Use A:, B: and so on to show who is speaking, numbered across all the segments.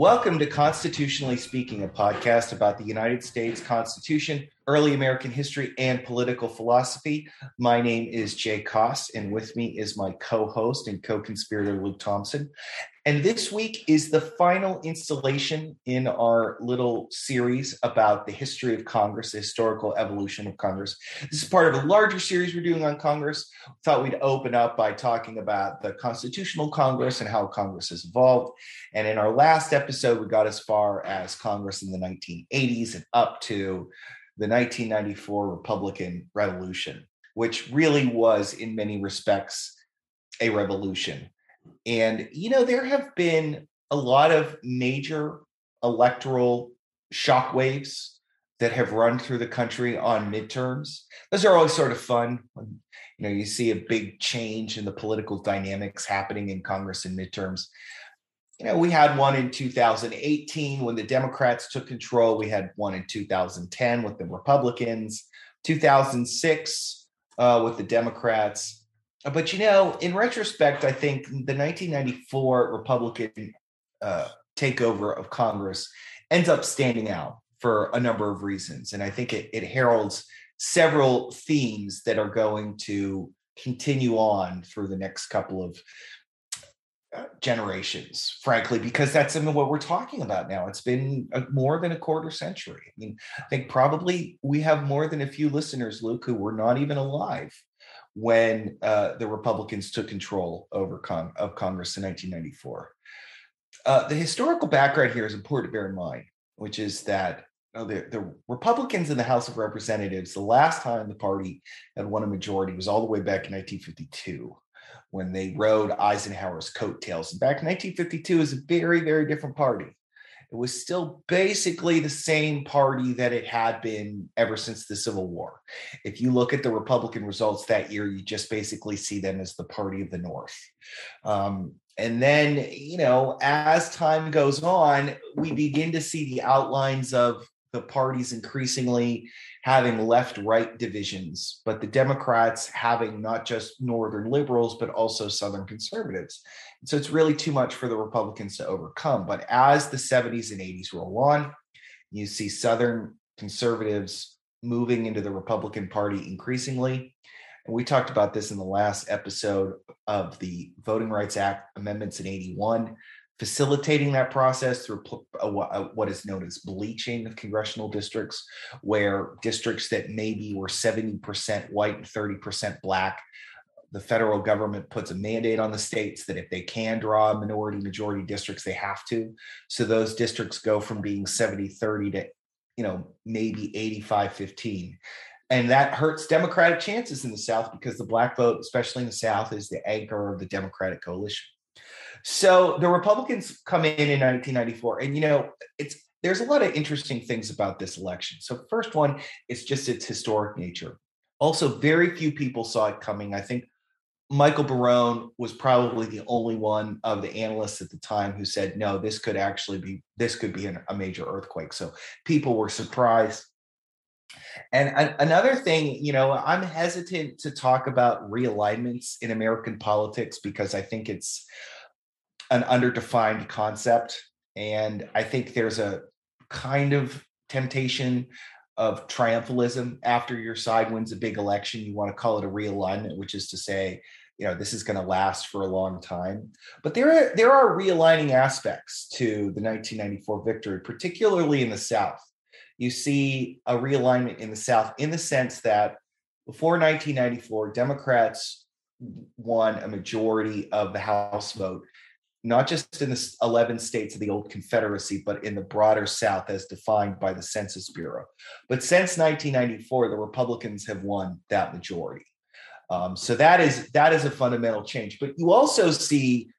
A: Welcome to Constitutionally Speaking, a podcast about the United States Constitution, early American history, and political philosophy. My name is Jay Cost, and with me is my co host and co conspirator, Luke Thompson. And this week is the final installation in our little series about the history of Congress, the historical evolution of Congress. This is part of a larger series we're doing on Congress. Thought we'd open up by talking about the Constitutional Congress and how Congress has evolved. And in our last episode, we got as far as Congress in the 1980s and up to the 1994 Republican Revolution, which really was, in many respects, a revolution. And, you know, there have been a lot of major electoral shockwaves that have run through the country on midterms. Those are always sort of fun. When, you know, you see a big change in the political dynamics happening in Congress in midterms you know, we had one in 2018 when the Democrats took control. We had one in 2010 with the Republicans, 2006 uh, with the Democrats. But, you know, in retrospect, I think the 1994 Republican uh, takeover of Congress ends up standing out for a number of reasons. And I think it, it heralds several themes that are going to continue on through the next couple of uh, generations, frankly, because that's some of what we're talking about now. It's been a, more than a quarter century. I mean, I think probably we have more than a few listeners, Luke, who were not even alive when uh, the Republicans took control over con- of Congress in 1994. Uh, the historical background here is important to bear in mind, which is that you know, the, the Republicans in the House of Representatives, the last time the party had won a majority was all the way back in 1952 when they rode Eisenhower's coattails. Back in 1952 was a very, very different party. It was still basically the same party that it had been ever since the Civil War. If you look at the Republican results that year, you just basically see them as the party of the North. Um, and then, you know, as time goes on, we begin to see the outlines of the parties increasingly having left right divisions, but the Democrats having not just Northern liberals, but also Southern conservatives. so it's really too much for the Republicans to overcome. But as the 70s and 80s roll on, you see Southern conservatives moving into the Republican Party increasingly. And we talked about this in the last episode of the Voting Rights Act amendments in 81 facilitating that process through what is known as bleaching of congressional districts, where districts that maybe were 70% white and 30% black, the federal government puts a mandate on the states that if they can draw minority majority districts, they have to. So those districts go from being 70 30 to, you know, maybe 85 15 and that hurts democratic chances in the south because the black vote especially in the south is the anchor of the democratic coalition so the Republicans come in in 1994, and you know, it's there's a lot of interesting things about this election. So first one, is just its historic nature. Also, very few people saw it coming. I think Michael Barone was probably the only one of the analysts at the time who said, no, this could actually be this could be an, a major earthquake. So people were surprised. And another thing, you know, I'm hesitant to talk about realignments in American politics because I think it's an underdefined concept. And I think there's a kind of temptation of triumphalism after your side wins a big election. You want to call it a realignment, which is to say, you know, this is going to last for a long time. But there are there are realigning aspects to the 1994 victory, particularly in the South. You see a realignment in the South in the sense that before 1994, Democrats won a majority of the House vote not just in the 11 states of the old Confederacy, but in the broader South as defined by the Census Bureau. But since 1994, the Republicans have won that majority. Um, so that is that is a fundamental change. But you also see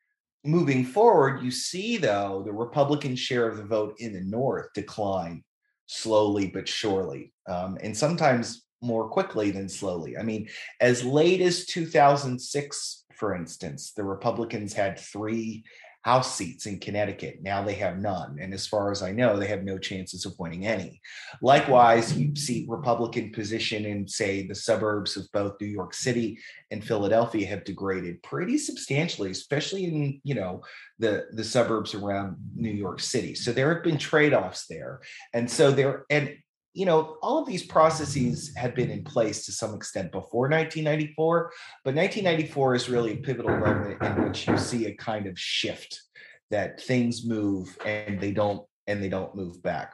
A: moving forward, you see though the Republican share of the vote in the North decline slowly but surely, um, and sometimes more quickly than slowly. I mean, as late as 2006 for instance, the Republicans had three House seats in Connecticut. Now they have none. And as far as I know, they have no chances of winning any. Likewise, you see Republican position in, say, the suburbs of both New York City and Philadelphia have degraded pretty substantially, especially in, you know, the, the suburbs around New York City. So there have been trade-offs there. And so there, and you know, all of these processes had been in place to some extent before 1994, but 1994 is really a pivotal moment in which you see a kind of shift that things move and they don't and they don't move back.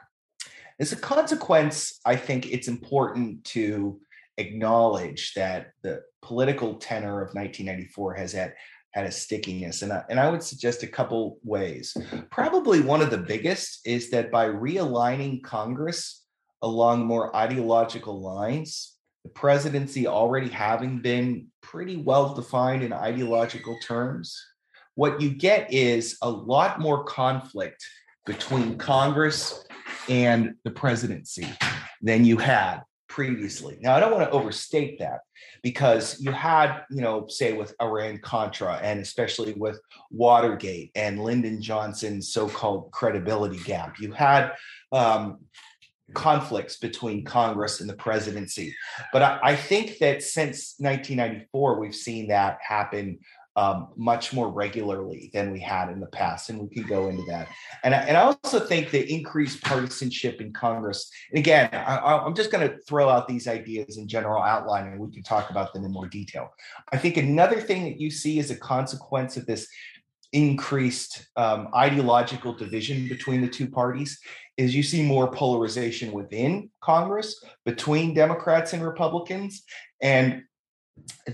A: As a consequence, I think it's important to acknowledge that the political tenor of 1994 has had had a stickiness and I, and I would suggest a couple ways. Probably one of the biggest is that by realigning Congress along more ideological lines. The presidency already having been pretty well defined in ideological terms, what you get is a lot more conflict between Congress and the presidency than you had previously. Now, I don't want to overstate that because you had, you know, say with Iran Contra and especially with Watergate and Lyndon Johnson's so called credibility gap, you had um, conflicts between Congress and the presidency. But I, I, think that since 1994, we've seen that happen um, much more regularly than we had in the past, and we can go into that. And I, and I also think the increased partisanship in Congress. And again, I, I'm just going to throw out these ideas in general outline, and we can talk about them in more detail. I think another thing that you see as a consequence of this increased um, ideological division between the two parties is you see more polarization within Congress between Democrats and Republicans. And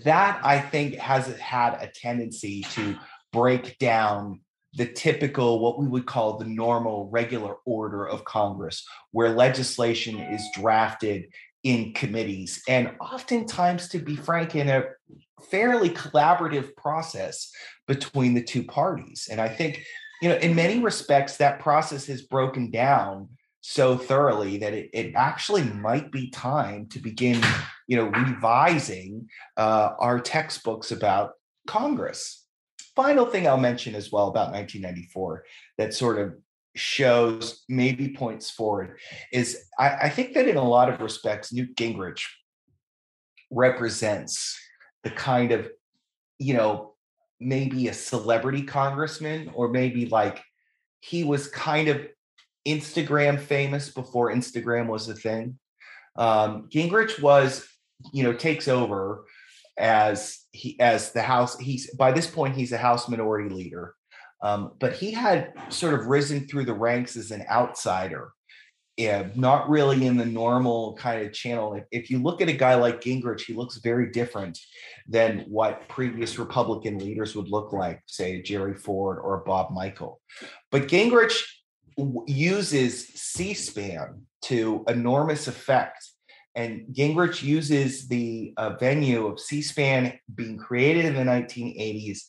A: that I think has had a tendency to break down the typical, what we would call the normal, regular order of Congress, where legislation is drafted in committees and oftentimes, to be frank, in a fairly collaborative process between the two parties. And I think you know, in many respects, that process has broken down so thoroughly that it, it actually might be time to begin, you know, revising uh, our textbooks about Congress. Final thing I'll mention as well about 1994 that sort of shows maybe points forward is I, I think that in a lot of respects, Newt Gingrich represents the kind of, you know, maybe a celebrity congressman or maybe like he was kind of Instagram famous before Instagram was a thing. Um, Gingrich was, you know, takes over as he as the House. He's by this point he's a House Minority Leader, um, but he had sort of risen through the ranks as an outsider yeah, not really in the normal kind of channel. If, if you look at a guy like Gingrich, he looks very different than what previous Republican leaders would look like, say Jerry Ford or Bob Michel. But Gingrich uses C-SPAN to enormous effect. And Gingrich uses the uh, venue of C-SPAN being created in the 1980s.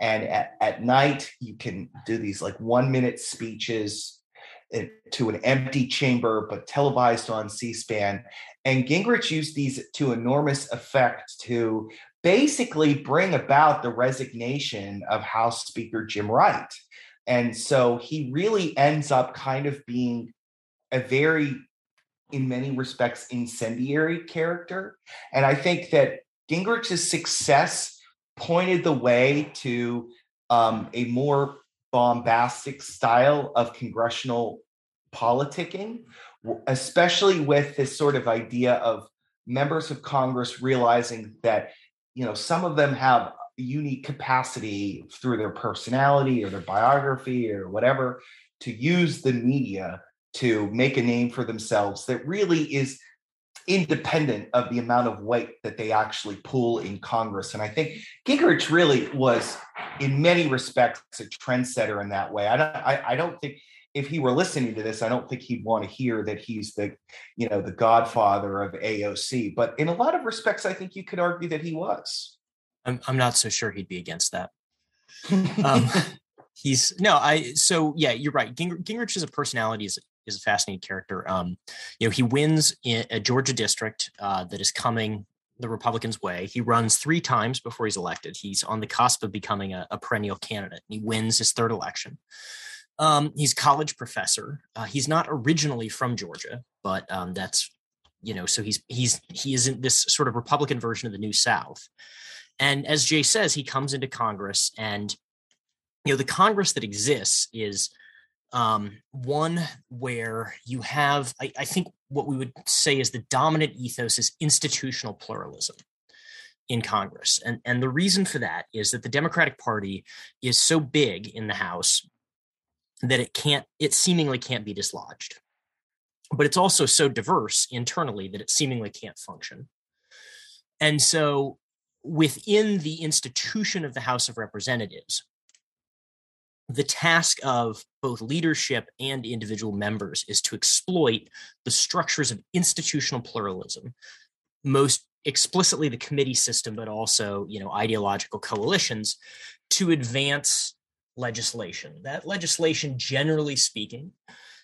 A: And at, at night, you can do these like one minute speeches to an empty chamber, but televised on C SPAN. And Gingrich used these to enormous effect to basically bring about the resignation of House Speaker Jim Wright. And so he really ends up kind of being a very, in many respects, incendiary character. And I think that Gingrich's success pointed the way to um, a more bombastic style of congressional politicking, especially with this sort of idea of members of Congress realizing that, you know, some of them have a unique capacity through their personality or their biography or whatever to use the media to make a name for themselves that really is independent of the amount of weight that they actually pull in Congress. And I think Gingrich really was, in many respects, a trendsetter in that way. I don't, I, I don't think if he were listening to this, I don't think he'd want to hear that he's the, you know, the godfather of AOC. But in a lot of respects, I think you could argue that he was.
B: I'm I'm not so sure he'd be against that. um, he's no, I so yeah, you're right. Ging, Gingrich is a personality is is a fascinating character. Um, you know, he wins in a Georgia district uh, that is coming the Republicans' way. He runs three times before he's elected. He's on the cusp of becoming a, a perennial candidate. He wins his third election. Um, he's college professor. Uh, he's not originally from Georgia, but um, that's you know, so he's he's he is in this sort of Republican version of the New South. And as Jay says, he comes into Congress, and you know, the Congress that exists is um, one where you have, I, I think, what we would say is the dominant ethos is institutional pluralism in Congress. And, and the reason for that is that the Democratic Party is so big in the House that it can't, it seemingly can't be dislodged. But it's also so diverse internally that it seemingly can't function. And so within the institution of the House of Representatives, the task of both leadership and individual members is to exploit the structures of institutional pluralism most explicitly the committee system but also you know ideological coalitions to advance legislation. That legislation generally speaking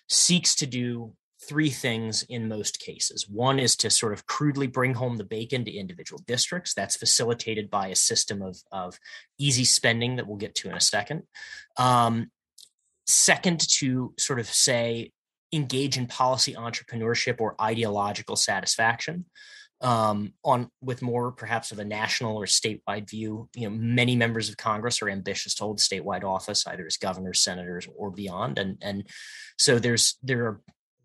B: seeks to do three things in most cases. One is to sort of crudely bring home the bacon to individual districts. That's facilitated by a system of, of easy spending that we'll get to in a second. Um, second, to sort of say, engage in policy entrepreneurship or ideological satisfaction. Um, on with more perhaps of a national or statewide view. You know, many members of Congress are ambitious to hold statewide office, either as governors, senators, or beyond, and and so there's there are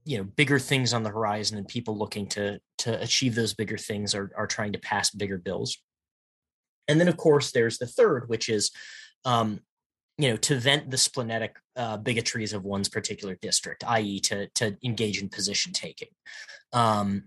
B: you know bigger things on the horizon and people looking to to achieve those bigger things are are trying to pass bigger bills. And then of course there's the third which is um you know to vent the splenetic uh, bigotries of one's particular district i.e to to engage in position taking. Um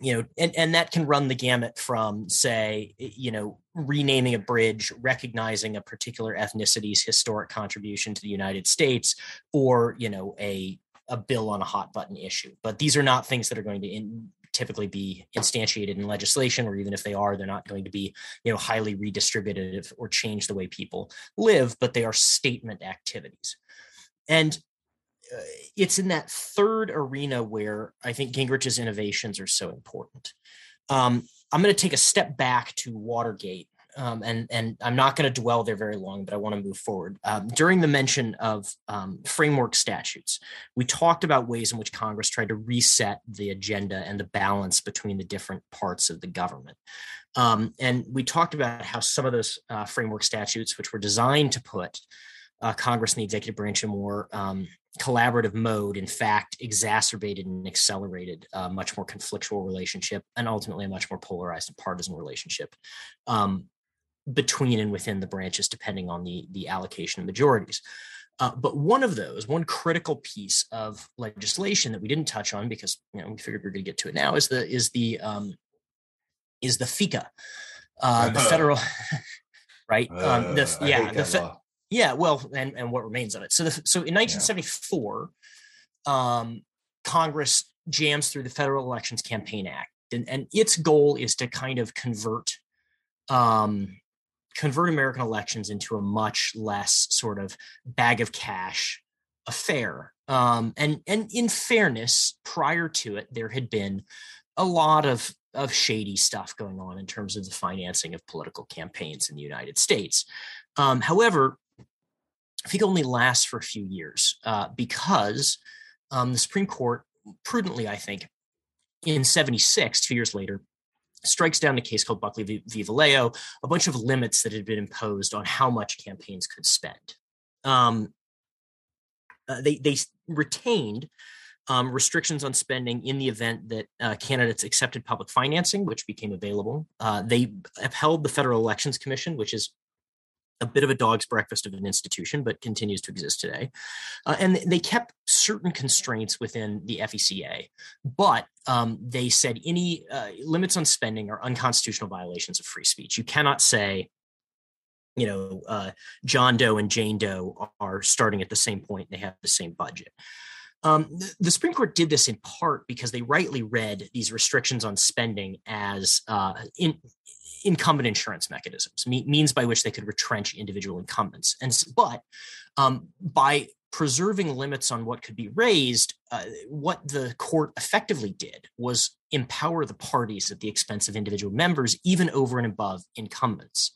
B: you know and and that can run the gamut from say you know renaming a bridge recognizing a particular ethnicity's historic contribution to the united states or you know a a bill on a hot button issue. But these are not things that are going to in, typically be instantiated in legislation, or even if they are, they're not going to be you know highly redistributive or change the way people live. But they are statement activities, and uh, it's in that third arena where I think Gingrich's innovations are so important. Um, I'm going to take a step back to Watergate um, and and I'm not going to dwell there very long, but I want to move forward. Um, during the mention of um, framework statutes, we talked about ways in which Congress tried to reset the agenda and the balance between the different parts of the government. Um, and we talked about how some of those uh, framework statutes, which were designed to put uh, Congress and the executive branch in more um, collaborative mode, in fact, exacerbated and accelerated a much more conflictual relationship and ultimately a much more polarized and partisan relationship. Um, between and within the branches, depending on the the allocation of majorities. Uh, but one of those, one critical piece of legislation that we didn't touch on because you know we figured we are going to get to it now is the is the um, is the FECA, uh, the federal, right? Um, the, uh, yeah, the fe- yeah. Well, and and what remains of it. So the so in 1974, yeah. um, Congress jams through the Federal Elections Campaign Act, and, and its goal is to kind of convert um, convert American elections into a much less sort of bag of cash affair. Um, and and in fairness, prior to it, there had been a lot of of shady stuff going on in terms of the financing of political campaigns in the United States. Um, however, I think it only lasts for a few years uh, because um, the Supreme Court prudently, I think, in 76, two years later, strikes down a case called Buckley v. v. Valeo, a bunch of limits that had been imposed on how much campaigns could spend. Um, uh, they they retained um, restrictions on spending in the event that uh, candidates accepted public financing, which became available. Uh, they upheld the Federal Elections Commission, which is a bit of a dog's breakfast of an institution, but continues to exist today. Uh, and they kept certain constraints within the FECA, but um, they said any uh, limits on spending are unconstitutional violations of free speech. You cannot say, you know, uh, John Doe and Jane Doe are starting at the same point and they have the same budget. Um, the, Supreme Court did this in part because they rightly read these restrictions on spending as uh, in, incumbent insurance mechanisms, me- means by which they could retrench individual incumbents. And but um, by preserving limits on what could be raised, uh, what the court effectively did was empower the parties at the expense of individual members, even over and above incumbents.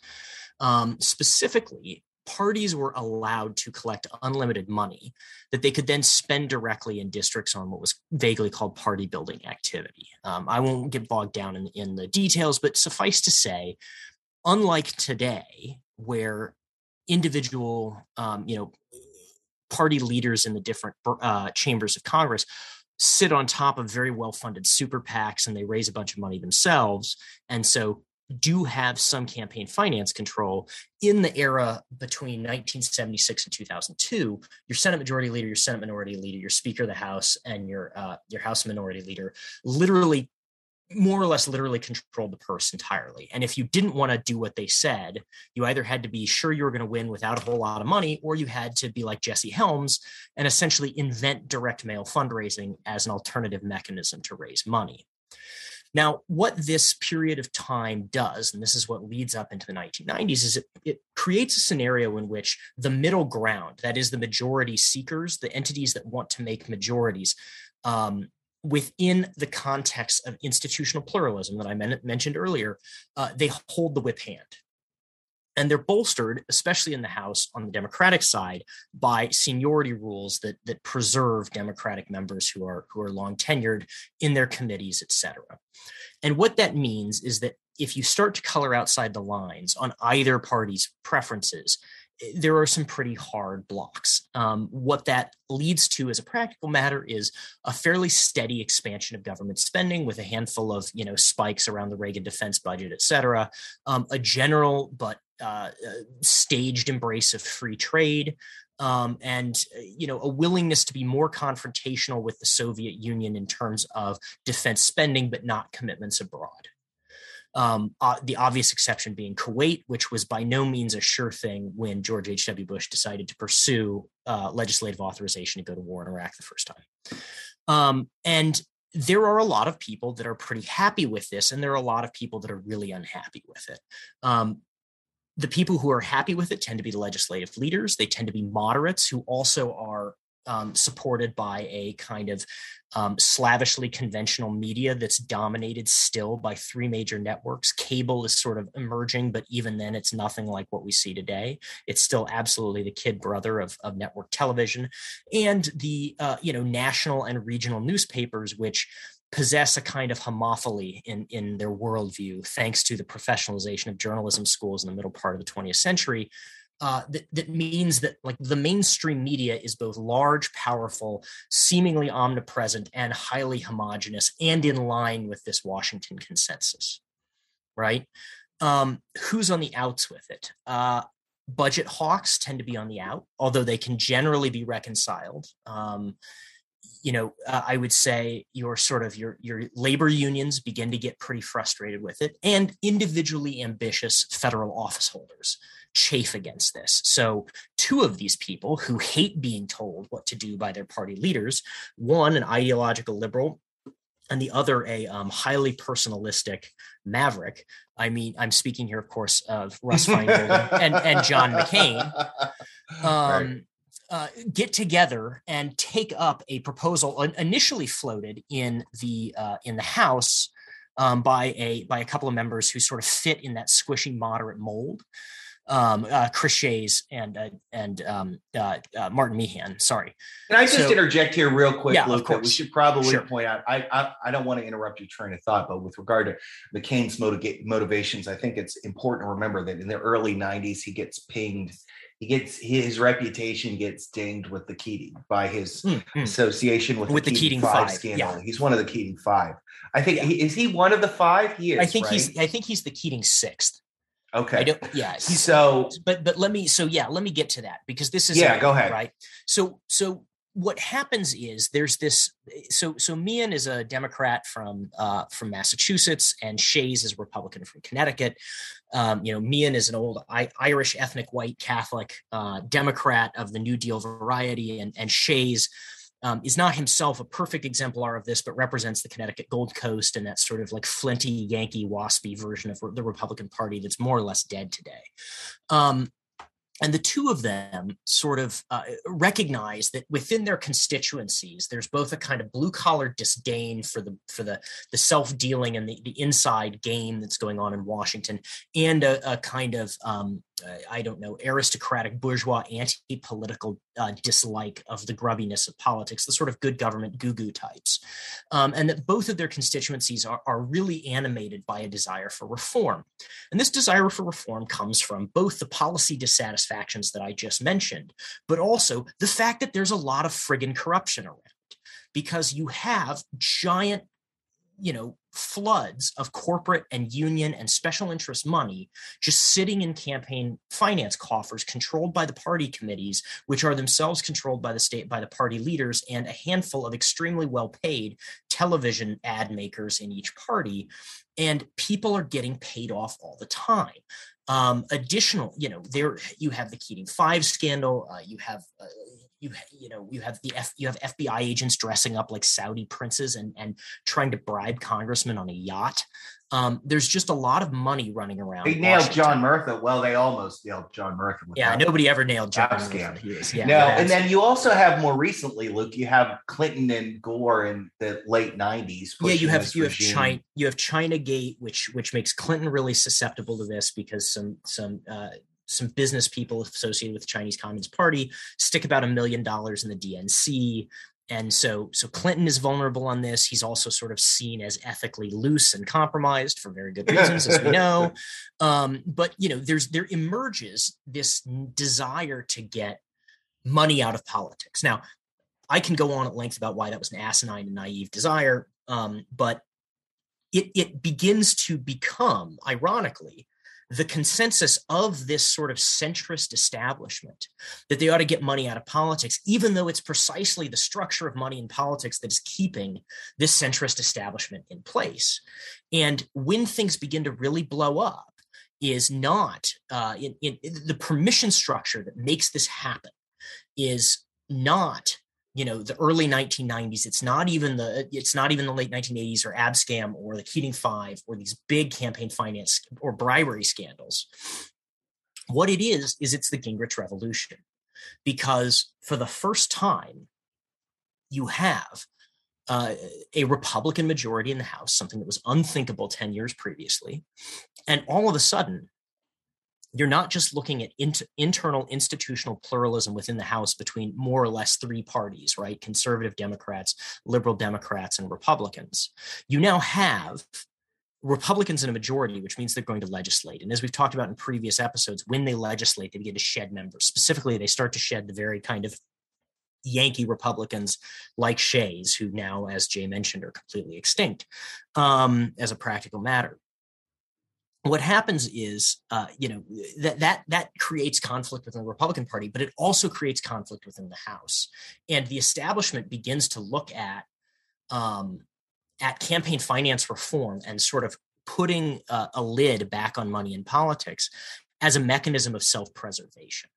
B: Um, specifically, parties were allowed to collect unlimited money that they could then spend directly in districts on what was vaguely called party building activity. Um, I won't get bogged down in, in the details, but suffice to say, unlike today, where individual, um, you know, party leaders in the different uh, chambers of Congress sit on top of very well funded super PACs and they raise a bunch of money themselves. And so do have some campaign finance control in the era between 1976 and 2002 your senate majority leader your senate minority leader your speaker of the house and your uh, your house minority leader literally more or less literally controlled the purse entirely. And if you didn't want to do what they said, you either had to be sure you were going to win without a whole lot of money, or you had to be like Jesse Helms and essentially invent direct mail fundraising as an alternative mechanism to raise money. Now, what this period of time does, and this is what leads up into the 1990s, is it, it creates a scenario in which the middle ground, that is, the majority seekers, the entities that want to make majorities, um, within the context of institutional pluralism that I men- mentioned earlier, uh, they hold the whip hand. And they're bolstered, especially in the House on the Democratic side, by seniority rules that that preserve Democratic members who are who are long tenured in their committees, et cetera. And what that means is that if you start to color outside the lines on either party's preferences, there are some pretty hard blocks. Um, what that leads to, as a practical matter, is a fairly steady expansion of government spending, with a handful of you know spikes around the Reagan defense budget, et cetera. Um, a general but uh, uh staged embrace of free trade. Um, and you know a willingness to be more confrontational with the Soviet Union in terms of defense spending, but not commitments abroad. Um, uh, the obvious exception being Kuwait, which was by no means a sure thing when George H.W. Bush decided to pursue uh, legislative authorization to go to war in Iraq the first time. Um, and there are a lot of people that are pretty happy with this, and there are a lot of people that are really unhappy with it. Um, the people who are happy with it tend to be the legislative leaders. They tend to be moderates who also are um, supported by a kind of um, slavishly conventional media that's dominated still by three major networks. Cable is sort of emerging, but even then, it's nothing like what we see today. It's still absolutely the kid brother of, of network television, and the uh, you know national and regional newspapers, which possess a kind of homophily in, in their worldview, thanks to the professionalization of journalism schools in the middle part of the 20th century, uh, that, that means that like the mainstream media is both large, powerful, seemingly omnipresent, and highly homogenous, and in line with this Washington consensus, right? Um, who's on the outs with it? Uh, budget hawks tend to be on the out, although they can generally be reconciled. Um, you know, uh, I would say your sort of your your labor unions begin to get pretty frustrated with it, and individually ambitious federal office holders chafe against this. So, two of these people who hate being told what to do by their party leaders one, an ideological liberal, and the other, a um, highly personalistic maverick. I mean, I'm speaking here, of course, of Russ Feingold and, and John McCain. Um, right. Uh, get together and take up a proposal initially floated in the uh, in the House um, by a by a couple of members who sort of fit in that squishy moderate mold um, uh, Chris Shays and uh, and um, uh, uh, Martin Meehan. Sorry.
A: Can I just so, interject here real quick, yeah, Luke? We should probably sure. point out. I, I, I don't want to interrupt your train of thought, but with regard to McCain's motiva- motivations, I think it's important to remember that in the early '90s he gets pinged. He gets his reputation gets dinged with the Keating by his mm-hmm. association with,
B: with the,
A: the
B: Keating,
A: Five,
B: Five
A: scandal. Yeah. He's one of the Keating Five. I think yeah. he, is he one of the five? He is.
B: I think
A: right?
B: he's. I think he's the Keating sixth.
A: Okay. I
B: don't. Yeah.
A: so,
B: but but let me. So yeah, let me get to that because this is
A: yeah. Go ahead.
B: Right. So so what happens is there's this. So so Meehan is a Democrat from uh, from Massachusetts, and Shays is Republican from Connecticut. Um, you know, Meehan is an old I- Irish ethnic white Catholic uh, Democrat of the New Deal variety, and and Shays um, is not himself a perfect exemplar of this, but represents the Connecticut Gold Coast and that sort of like flinty, Yankee, waspy version of the Republican Party that's more or less dead today. Um, and the two of them sort of uh, recognize that within their constituencies there's both a kind of blue collar disdain for the for the the self dealing and the, the inside game that's going on in Washington and a, a kind of um, I don't know, aristocratic, bourgeois, anti political uh, dislike of the grubbiness of politics, the sort of good government goo goo types. Um, and that both of their constituencies are, are really animated by a desire for reform. And this desire for reform comes from both the policy dissatisfactions that I just mentioned, but also the fact that there's a lot of friggin' corruption around because you have giant you know floods of corporate and union and special interest money just sitting in campaign finance coffers controlled by the party committees which are themselves controlled by the state by the party leaders and a handful of extremely well paid television ad makers in each party. And people are getting paid off all the time. Um, additional you know there you have the keating five scandal uh, you have uh, you you know you have the F, you have FBI agents dressing up like Saudi princes and and trying to bribe congressmen on a yacht. Um, there's just a lot of money running around.
A: They nailed Washington. John Murtha. Well, they almost nailed John Murtha.
B: Yeah, nobody ever nailed John Murtha.
A: Yeah, no, and then you also have more recently, Luke. You have Clinton and Gore in the late '90s.
B: Yeah, you have you regime. have China you have China Gate, which which makes Clinton really susceptible to this because some some uh, some business people associated with the Chinese Communist Party stick about a million dollars in the DNC. And so, so Clinton is vulnerable on this. He's also sort of seen as ethically loose and compromised for very good reasons, as we know. Um, but you know, there's there emerges this desire to get money out of politics. Now, I can go on at length about why that was an asinine and naive desire, um, but it it begins to become, ironically, the consensus of this sort of centrist establishment that they ought to get money out of politics, even though it's precisely the structure of money in politics that is keeping this centrist establishment in place. And when things begin to really blow up, is not uh, in, in, the permission structure that makes this happen is not you know the early 1990s it's not even the it's not even the late 1980s or abscam or the keating five or these big campaign finance or bribery scandals. What it is is it's the gingrich revolution. Because for the first time you have uh, a republican majority in the house something that was unthinkable 10 years previously and all of a sudden you're not just looking at int- internal institutional pluralism within the House between more or less three parties, right? Conservative Democrats, liberal Democrats, and Republicans. You now have Republicans in a majority, which means they're going to legislate. And as we've talked about in previous episodes, when they legislate, they begin to shed members. Specifically, they start to shed the very kind of Yankee Republicans like Shays, who now, as Jay mentioned, are completely extinct um, as a practical matter what happens is uh, you know that that that creates conflict within the republican party but it also creates conflict within the house. And the establishment begins to look at um, at campaign finance reform and sort of putting uh, a lid back on money in politics as a mechanism of self-preservation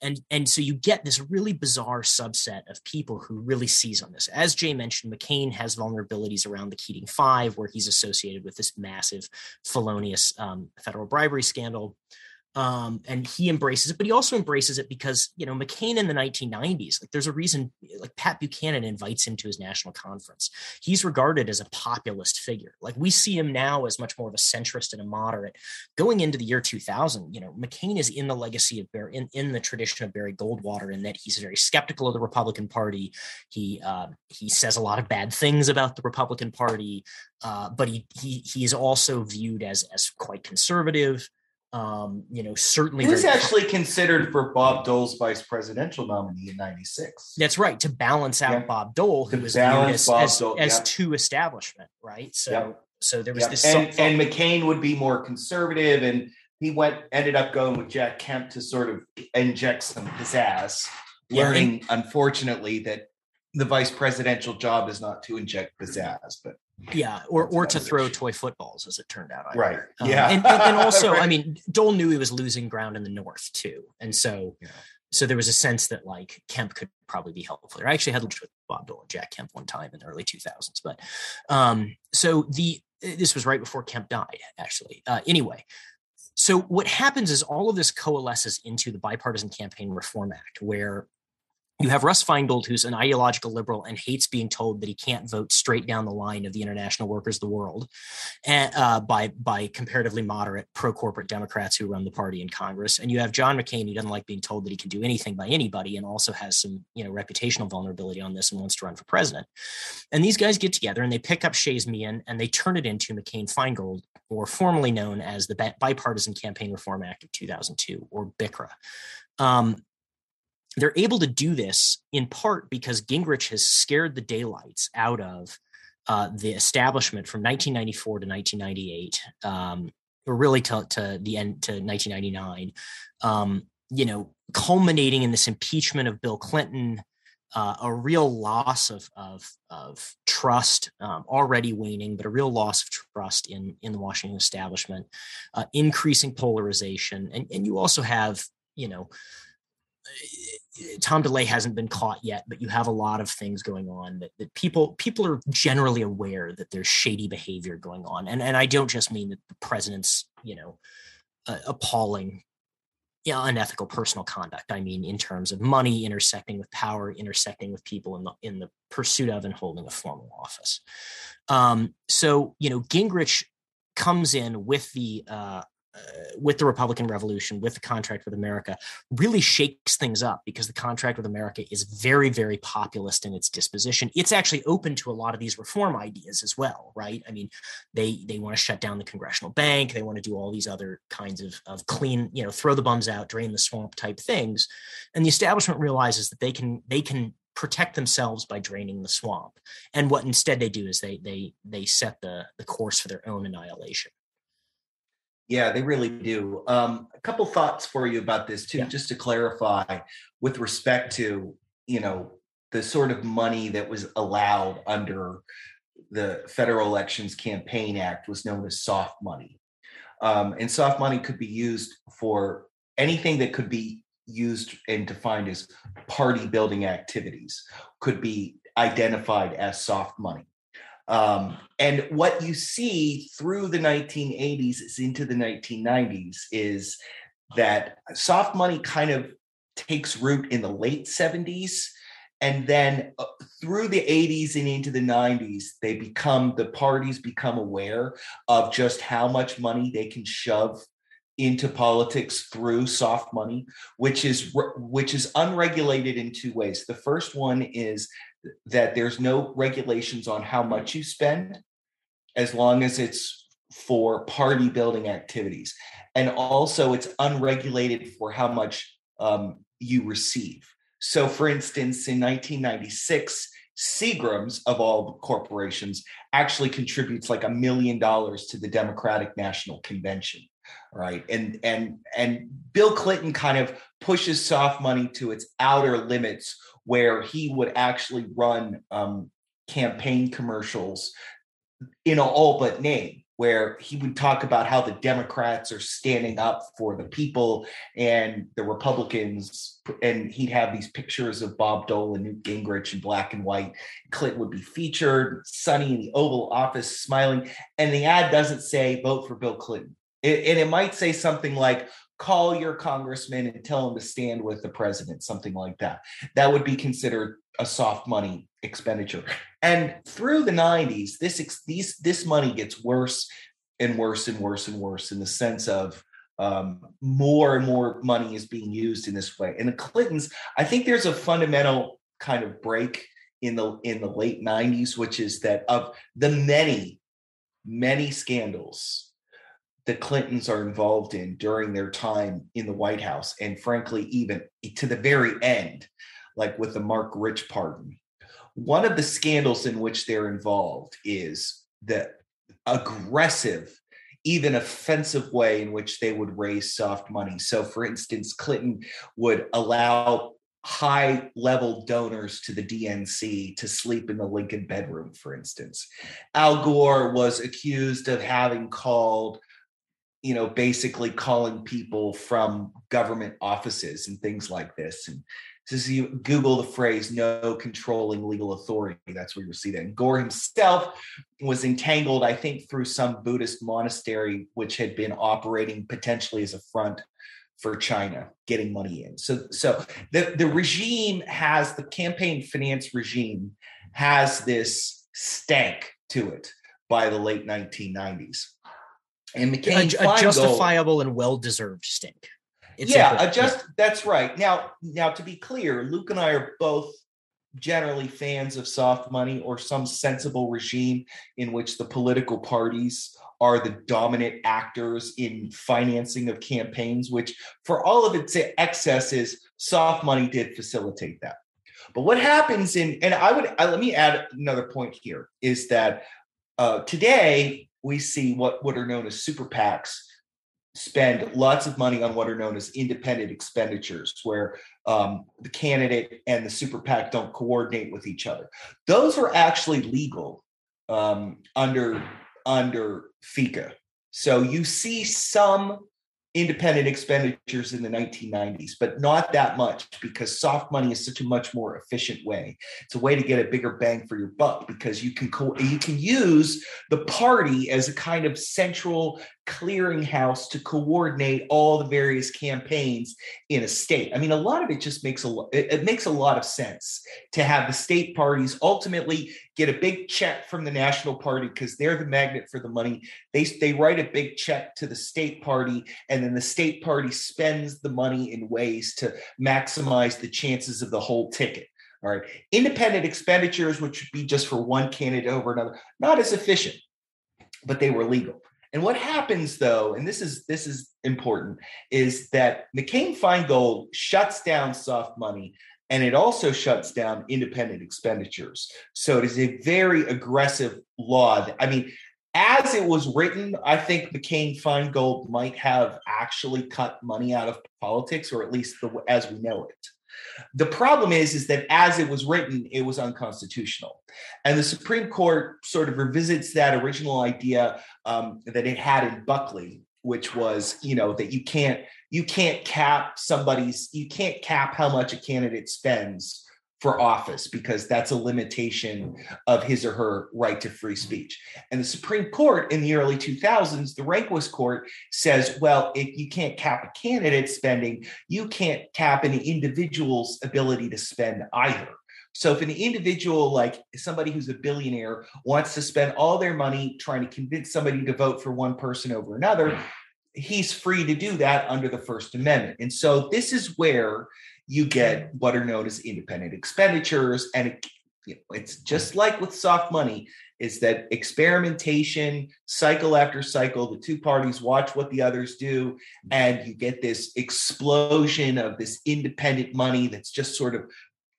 B: and and so you get this really bizarre subset of people who really seize on this. As jay mentioned mccain has vulnerabilities around the keating five where he's associated with this massive felonious um, federal bribery scandal um, and he embraces it, but he also embraces it because you know McCain in the 1990s, like there's a reason, like Pat Buchanan invites him to his national conference. He's regarded as a populist figure. Like we see him now as much more of a centrist and a moderate. Going into the year 2000, you know McCain is in the legacy of Barry, in, in the tradition of Barry Goldwater, in that he's very skeptical of the Republican Party. He uh, he says a lot of bad things about the Republican Party, uh, but he he he is also viewed as as quite conservative um, you know, certainly.
A: He was actually considered for Bob Dole's vice presidential nominee in '96.
B: That's right, to balance out yeah. Bob Dole, who to was viewed as, as, Dole, as yeah. two establishment, right? So, yeah. so there was this,
A: and, and McCain would be more conservative, and he went ended up going with Jack Kemp to sort of inject some pizzazz. Learning, unfortunately, that the vice presidential job is not to inject pizzazz, but
B: yeah, or or to throw issue. toy footballs, as it turned out.
A: right. Um, yeah.
B: And, and, and also, right. I mean, Dole knew he was losing ground in the North too, and so yeah. so there was a sense that like Kemp could probably be helpful. I actually had lunch with Bob Dole and Jack Kemp one time in the early 2000s, but um, so the this was right before Kemp died, actually. Uh, anyway, so what happens is all of this coalesces into the Bipartisan Campaign Reform Act, where you have Russ Feingold, who's an ideological liberal and hates being told that he can't vote straight down the line of the international workers of the world, and, uh, by by comparatively moderate pro corporate Democrats who run the party in Congress. And you have John McCain, who doesn't like being told that he can do anything by anybody, and also has some you know reputational vulnerability on this and wants to run for president. And these guys get together and they pick up Shays Meehan and they turn it into McCain Feingold, or formerly known as the Bipartisan Campaign Reform Act of 2002, or BCRA. Um, they're able to do this in part because Gingrich has scared the daylights out of uh, the establishment from 1994 to 1998, um, or really to, to, the end to 1999. Um, you know, culminating in this impeachment of Bill Clinton, uh, a real loss of of, of trust um, already waning, but a real loss of trust in in the Washington establishment, uh, increasing polarization, and and you also have you know Tom DeLay hasn't been caught yet, but you have a lot of things going on that, that people people are generally aware that there's shady behavior going on, and and I don't just mean that the president's you know uh, appalling, you know, unethical personal conduct. I mean in terms of money intersecting with power, intersecting with people in the in the pursuit of and holding a formal office. Um, so you know Gingrich comes in with the uh, uh, with the Republican Revolution, with the contract with America, really shakes things up because the contract with America is very, very populist in its disposition. It's actually open to a lot of these reform ideas as well, right? I mean, they they want to shut down the congressional bank, they want to do all these other kinds of of clean, you know, throw the bums out, drain the swamp type things, and the establishment realizes that they can they can protect themselves by draining the swamp. And what instead they do is they they they set the the course for their own annihilation.
A: Yeah, they really do. Um, a couple thoughts for you about this too, yeah. just to clarify, with respect to you know the sort of money that was allowed under the Federal Elections Campaign Act was known as soft money, um, and soft money could be used for anything that could be used and defined as party building activities could be identified as soft money. Um, and what you see through the 1980s into the 1990s is that soft money kind of takes root in the late 70s. And then uh, through the 80s and into the 90s, they become the parties become aware of just how much money they can shove into politics through soft money which is which is unregulated in two ways the first one is that there's no regulations on how much you spend as long as it's for party building activities. And also, it's unregulated for how much um, you receive. So, for instance, in 1996, Seagram's, of all corporations, actually contributes like a million dollars to the Democratic National Convention right and and and bill clinton kind of pushes soft money to its outer limits where he would actually run um, campaign commercials in all but name where he would talk about how the Democrats are standing up for the people and the Republicans, and he'd have these pictures of Bob Dole and Newt Gingrich in black and white. Clinton would be featured, Sonny in the Oval Office smiling, and the ad doesn't say vote for Bill Clinton. It, and it might say something like, call your congressman and tell him to stand with the president, something like that. That would be considered a soft money expenditure. And through the 90s, this these this money gets worse and worse and worse and worse in the sense of um, more and more money is being used in this way. And the Clintons, I think there's a fundamental kind of break in the in the late 90s, which is that of the many, many scandals the Clintons are involved in during their time in the White House, and frankly, even to the very end, like with the Marc Rich pardon. One of the scandals in which they're involved is the aggressive, even offensive way in which they would raise soft money. So, for instance, Clinton would allow high level donors to the DNC to sleep in the Lincoln bedroom, for instance. Al Gore was accused of having called you know, basically calling people from government offices and things like this and So you Google the phrase "no controlling legal authority." That's where you'll see that. And Gore himself was entangled, I think, through some Buddhist monastery which had been operating potentially as a front for China getting money in. So, so the the regime has the campaign finance regime has this stank to it by the late 1990s.
B: And McCain a, a justifiable and well deserved stink.
A: It's yeah, a, just that's right. Now, now to be clear, Luke and I are both generally fans of soft money or some sensible regime in which the political parties are the dominant actors in financing of campaigns, which for all of its excesses, soft money did facilitate that. But what happens in, and I would, I, let me add another point here is that uh, today we see what, what are known as super PACs spend lots of money on what are known as independent expenditures, where um, the candidate and the super PAC don't coordinate with each other. Those are actually legal um, under under FECA. So you see some independent expenditures in the 1990s, but not that much because soft money is such a much more efficient way. It's a way to get a bigger bang for your buck because you can co- you can use the party as a kind of central clearinghouse to coordinate all the various campaigns in a state. I mean, a lot of it just makes a it, it, makes a lot of sense to have the state parties ultimately get a big check from the national party because they're the magnet for the money. They, they write a big check to the state party, and then the state party spends the money in ways to maximize the chances of the whole ticket. All right. Independent expenditures, which would be just for one candidate over another, not as efficient, but they were legal. And what happens though, and this is this is important, is that McCain Feingold shuts down soft money and it also shuts down independent expenditures. So it is a very aggressive law. That, I mean, as it was written, I think McCain Feingold might have actually cut money out of politics, or at least the, as we know it. The problem is, is that as it was written, it was unconstitutional, and the Supreme Court sort of revisits that original idea um, that it had in Buckley, which was, you know, that you can't you can't cap somebody's you can't cap how much a candidate spends for office because that's a limitation of his or her right to free speech. And the Supreme Court in the early 2000s, the Rehnquist Court says, well, if you can't cap a candidate's spending, you can't cap an individual's ability to spend either. So if an individual, like somebody who's a billionaire, wants to spend all their money trying to convince somebody to vote for one person over another, he's free to do that under the First Amendment. And so this is where you get what are known as independent expenditures. And it, you know, it's just like with soft money, is that experimentation, cycle after cycle, the two parties watch what the others do, and you get this explosion of this independent money that's just sort of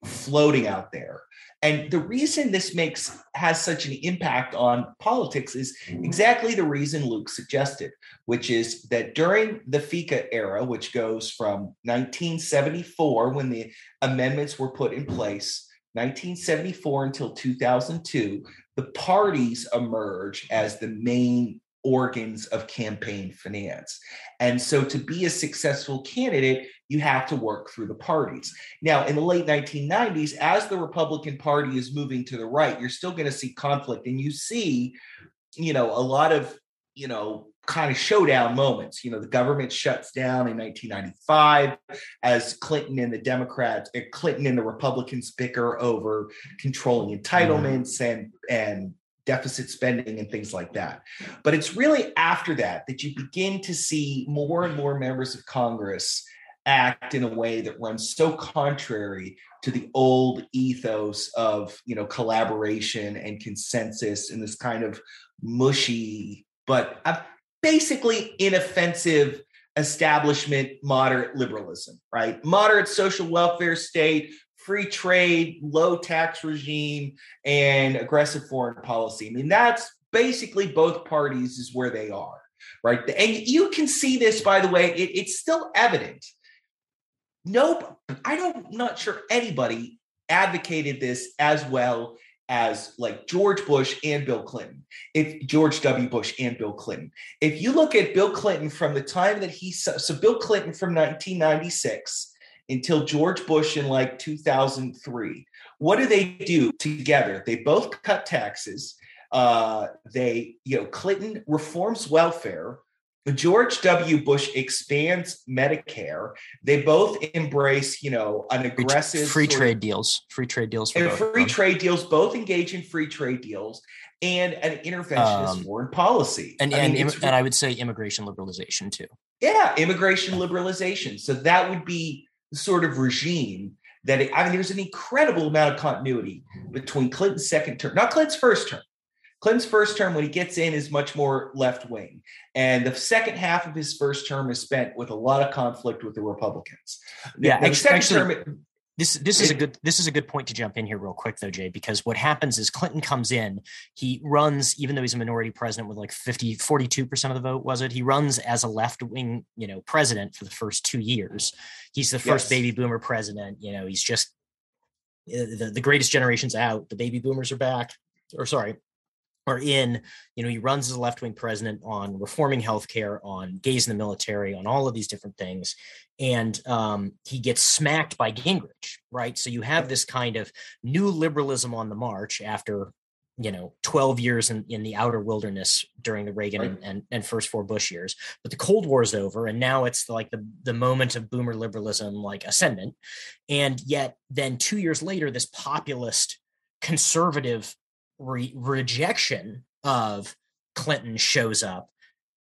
A: floating out there. And the reason this makes has such an impact on politics is exactly the reason Luke suggested, which is that during the FECA era, which goes from 1974 when the amendments were put in place, 1974 until 2002, the parties emerge as the main organs of campaign finance. And so to be a successful candidate, you have to work through the parties. Now, in the late 1990s, as the Republican Party is moving to the right, you're still going to see conflict and you see, you know, a lot of, you know, kind of showdown moments. You know, the government shuts down in 1995 as Clinton and the Democrats, eh, Clinton and the Republicans bicker over controlling entitlements and and deficit spending and things like that. But it's really after that that you begin to see more and more members of Congress act in a way that runs so contrary to the old ethos of you know collaboration and consensus and this kind of mushy but basically inoffensive establishment moderate liberalism right moderate social welfare state free trade, low tax regime, and aggressive foreign policy. I mean, that's basically both parties is where they are, right? And you can see this, by the way, it, it's still evident. Nope, I don't, not sure anybody advocated this as well as like George Bush and Bill Clinton. If George W. Bush and Bill Clinton. If you look at Bill Clinton from the time that he so Bill Clinton from 1996 until George Bush in like 2003. What do they do together? They both cut taxes. Uh, they, you know, Clinton reforms welfare. George W. Bush expands Medicare. They both embrace, you know, an aggressive
B: free, trade of, deals, free trade deals,
A: and free trade deals. Both engage in free trade deals and an interventionist um, foreign policy,
B: and I mean, and, and I would say immigration liberalization too.
A: Yeah, immigration liberalization. So that would be sort of regime that it, I mean, there's an incredible amount of continuity between Clinton's second term, not Clinton's first term. Clinton's first term, when he gets in, is much more left wing. And the second half of his first term is spent with a lot of conflict with the Republicans.
B: Yeah, the, second term, this this is a good this is a good point to jump in here real quick though, Jay, because what happens is Clinton comes in, he runs, even though he's a minority president with like 50, 42% of the vote, was it? He runs as a left-wing, you know, president for the first two years. He's the first yes. baby boomer president. You know, he's just eh, the, the greatest generation's out. The baby boomers are back. Or sorry, are in, you know, he runs as a left wing president on reforming healthcare, on gays in the military, on all of these different things. And um, he gets smacked by Gingrich, right? So you have this kind of new liberalism on the march after, you know, 12 years in, in the outer wilderness during the Reagan right. and, and, and, first four Bush years. But the Cold War is over. And now it's like the, the moment of boomer liberalism, like ascendant. And yet, then two years later, this populist conservative re- rejection of Clinton shows up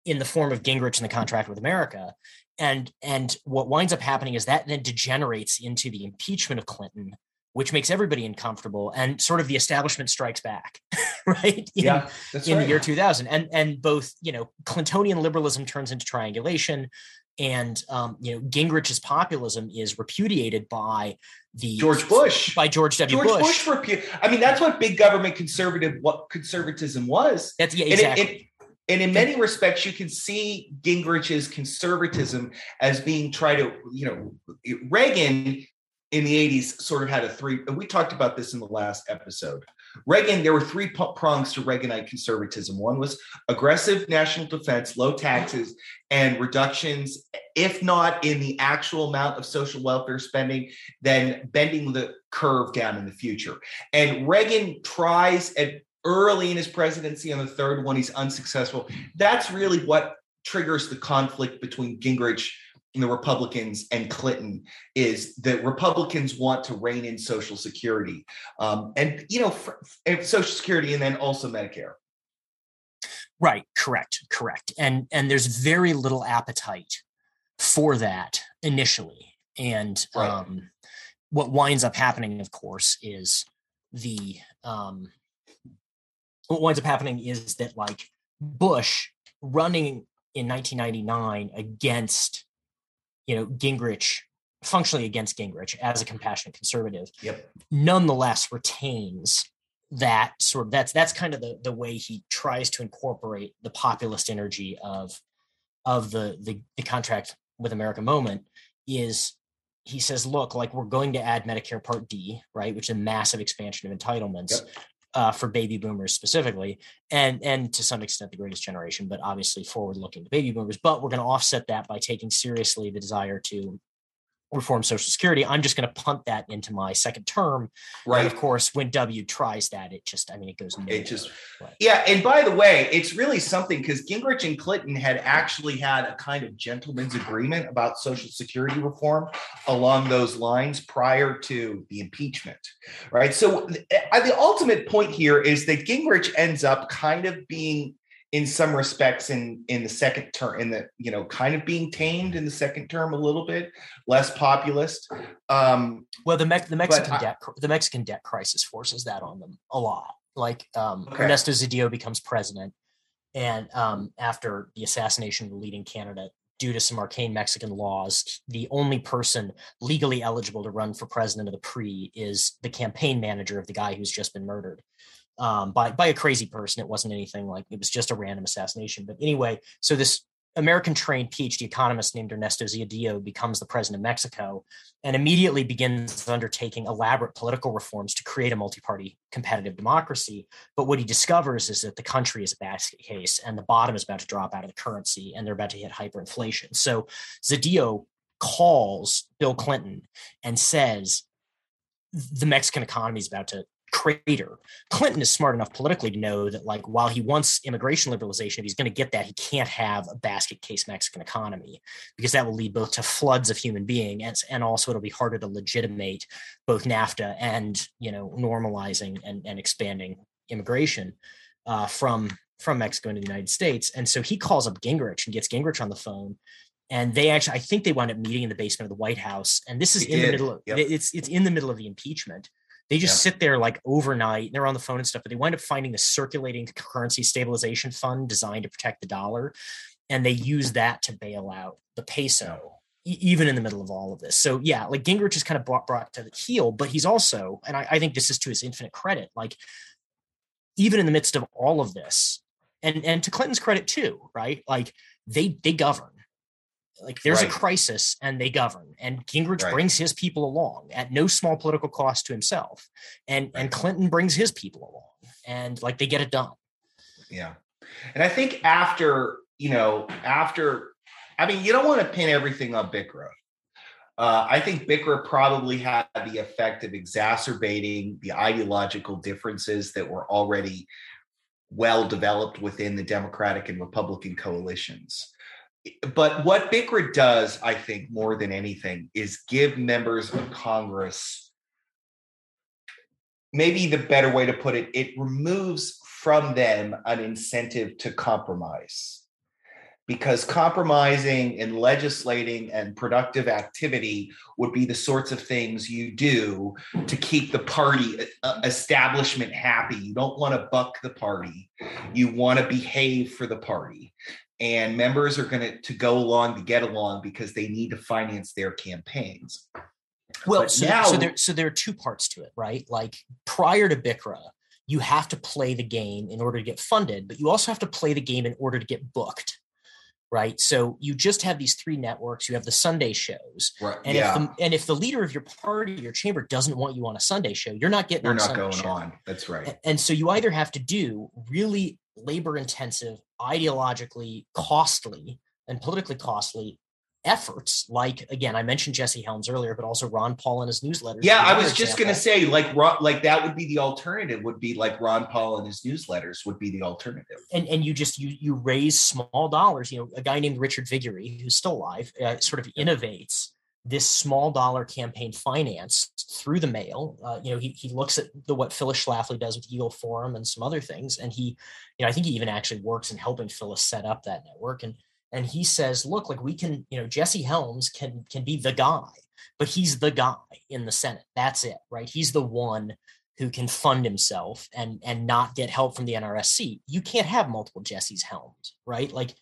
B: in the form of Gingrich and the contract with America. And and what winds up happening is that then degenerates into the impeachment of Clinton, which makes everybody uncomfortable and sort of the establishment strikes back, right?
A: In, yeah,
B: in right. the year 2000. And and both, you know, Clintonian liberalism turns into triangulation and um, you know Gingrich's populism is repudiated by the
A: George Bush
B: by George W.
A: George
B: Bush.
A: Bush repu- I mean, that's what big government conservative what conservatism was.
B: That's yeah, exactly.
A: And, it, it, and in many respects, you can see Gingrich's conservatism as being try to, you know, Reagan in the 80s sort of had a three, and we talked about this in the last episode. Reagan, there were three prongs to Reaganite conservatism. One was aggressive national defense, low taxes, and reductions, if not in the actual amount of social welfare spending, then bending the curve down in the future. And Reagan tries at early in his presidency on the third one, he's unsuccessful. That's really what triggers the conflict between Gingrich the Republicans and Clinton is that Republicans want to rein in Social Security, um, and you know, for, and Social Security, and then also Medicare.
B: Right. Correct. Correct. And and there's very little appetite for that initially, and right. um, what winds up happening, of course, is the um, what winds up happening is that like Bush running in 1999 against you know, Gingrich, functionally against Gingrich as a mm-hmm. compassionate conservative,
A: yep.
B: nonetheless retains that sort of that's that's kind of the the way he tries to incorporate the populist energy of of the the, the contract with America moment is he says, look, like we're going to add Medicare Part D, right, which is a massive expansion of entitlements. Yep uh, for baby boomers specifically, and and to some extent the greatest generation, but obviously forward looking to baby boomers. But we're going to offset that by taking seriously the desire to reform Social Security. I'm just going to punt that into my second term. Right. And of course, when W tries that, it just, I mean, it goes.
A: It just, yeah. And by the way, it's really something because Gingrich and Clinton had actually had a kind of gentleman's agreement about Social Security reform along those lines prior to the impeachment. Right. So the ultimate point here is that Gingrich ends up kind of being in some respects in in the second term in the you know kind of being tamed in the second term a little bit less populist um
B: well the Me- the mexican debt the mexican debt crisis forces that on them a lot like um okay. ernesto zedillo becomes president and um after the assassination of the leading candidate due to some arcane mexican laws the only person legally eligible to run for president of the PRI is the campaign manager of the guy who's just been murdered um, by by a crazy person. It wasn't anything like it was just a random assassination. But anyway, so this American trained PhD economist named Ernesto Zedillo becomes the president of Mexico and immediately begins undertaking elaborate political reforms to create a multi party competitive democracy. But what he discovers is that the country is a basket case and the bottom is about to drop out of the currency and they're about to hit hyperinflation. So Zedillo calls Bill Clinton and says the Mexican economy is about to crater. Clinton is smart enough politically to know that, like, while he wants immigration liberalization, if he's going to get that, he can't have a basket case Mexican economy because that will lead both to floods of human beings and, and also it'll be harder to legitimate both NAFTA and you know normalizing and, and expanding immigration uh, from from Mexico into the United States. And so he calls up Gingrich and gets Gingrich on the phone. And they actually, I think they wound up meeting in the basement of the White House. And this is in did. the middle of yep. it's it's in the middle of the impeachment. They just sit there like overnight. And they're on the phone and stuff, but they wind up finding the circulating currency stabilization fund designed to protect the dollar, and they use that to bail out the peso, e- even in the middle of all of this. So yeah, like Gingrich is kind of brought, brought to the heel, but he's also, and I, I think this is to his infinite credit, like even in the midst of all of this, and and to Clinton's credit too, right? Like they they govern like there's right. a crisis and they govern. And Gingrich right. brings his people along at no small political cost to himself. And right. and Clinton brings his people along. And like they get it done.
A: Yeah. And I think after, you know, after I mean, you don't want to pin everything on BCRA. Uh, I think BCRA probably had the effect of exacerbating the ideological differences that were already well developed within the Democratic and Republican coalitions but what BCRA does, I think, more than anything, is give members of Congress maybe the better way to put it, it removes from them an incentive to compromise. Because compromising and legislating and productive activity would be the sorts of things you do to keep the party uh, establishment happy. You don't want to buck the party, you want to behave for the party and members are going to to go along to get along because they need to finance their campaigns.
B: Well, so, now, so there so there are two parts to it, right? Like prior to BCRA, you have to play the game in order to get funded, but you also have to play the game in order to get booked. Right. So you just have these three networks. You have the Sunday shows.
A: Right.
B: And yeah. if the and if the leader of your party, your chamber doesn't want you on a Sunday show, you're not getting
A: you're not
B: Sunday
A: going
B: show.
A: on. That's right.
B: And, and so you either have to do really labor intensive, ideologically costly, and politically costly efforts like again i mentioned jesse helms earlier but also ron paul and his newsletters.
A: Yeah i was just going to say like like that would be the alternative would be like ron paul and his newsletters would be the alternative.
B: And and you just you you raise small dollars you know a guy named richard viguerie who's still alive uh, sort of innovates this small dollar campaign finance through the mail. Uh, you know, he, he looks at the what Phyllis Schlafly does with Eagle Forum and some other things, and he, you know, I think he even actually works in helping Phyllis set up that network. And and he says, look, like we can, you know, Jesse Helms can can be the guy, but he's the guy in the Senate. That's it, right? He's the one who can fund himself and and not get help from the NRSC. You can't have multiple Jesse's Helms, right? Like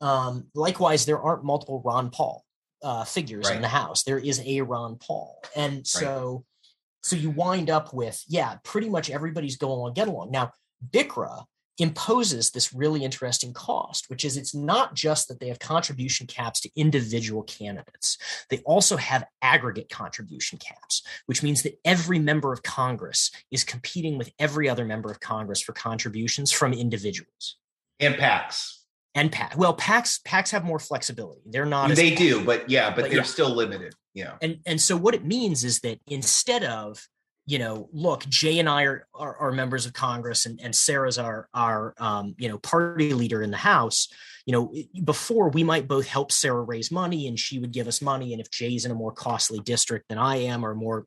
B: um, likewise, there aren't multiple Ron Paul uh, figures right. in the house. There is a Ron Paul, and so right. so you wind up with yeah, pretty much everybody's going along, get along. Now, BCRA imposes this really interesting cost, which is it's not just that they have contribution caps to individual candidates. They also have aggregate contribution caps, which means that every member of Congress is competing with every other member of Congress for contributions from individuals.
A: And PACs
B: and PAC. Well, PACs PACs have more flexibility. They're not.
A: They do, but yeah, but, but they're yeah. still limited. Yeah.
B: And and so what it means is that instead of you know, look, Jay and I are, are, are members of Congress, and, and Sarah's our our um, you know party leader in the House. You know, before we might both help Sarah raise money, and she would give us money. And if Jay's in a more costly district than I am, or more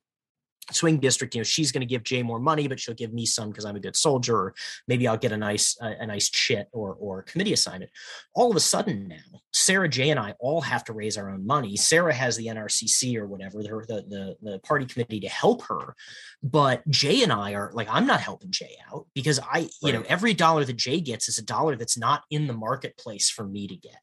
B: swing district, you know, she's going to give Jay more money, but she'll give me some because I'm a good soldier, or maybe I'll get a nice a, a nice chit or or committee assignment. All of a sudden now, Sarah, Jay, and I all have to raise our own money. Sarah has the NRCC or whatever, the the the party committee to help her, but Jay and I are like, I'm not helping Jay out because I, you right. know, every dollar that Jay gets is a dollar that's not in the marketplace for me to get.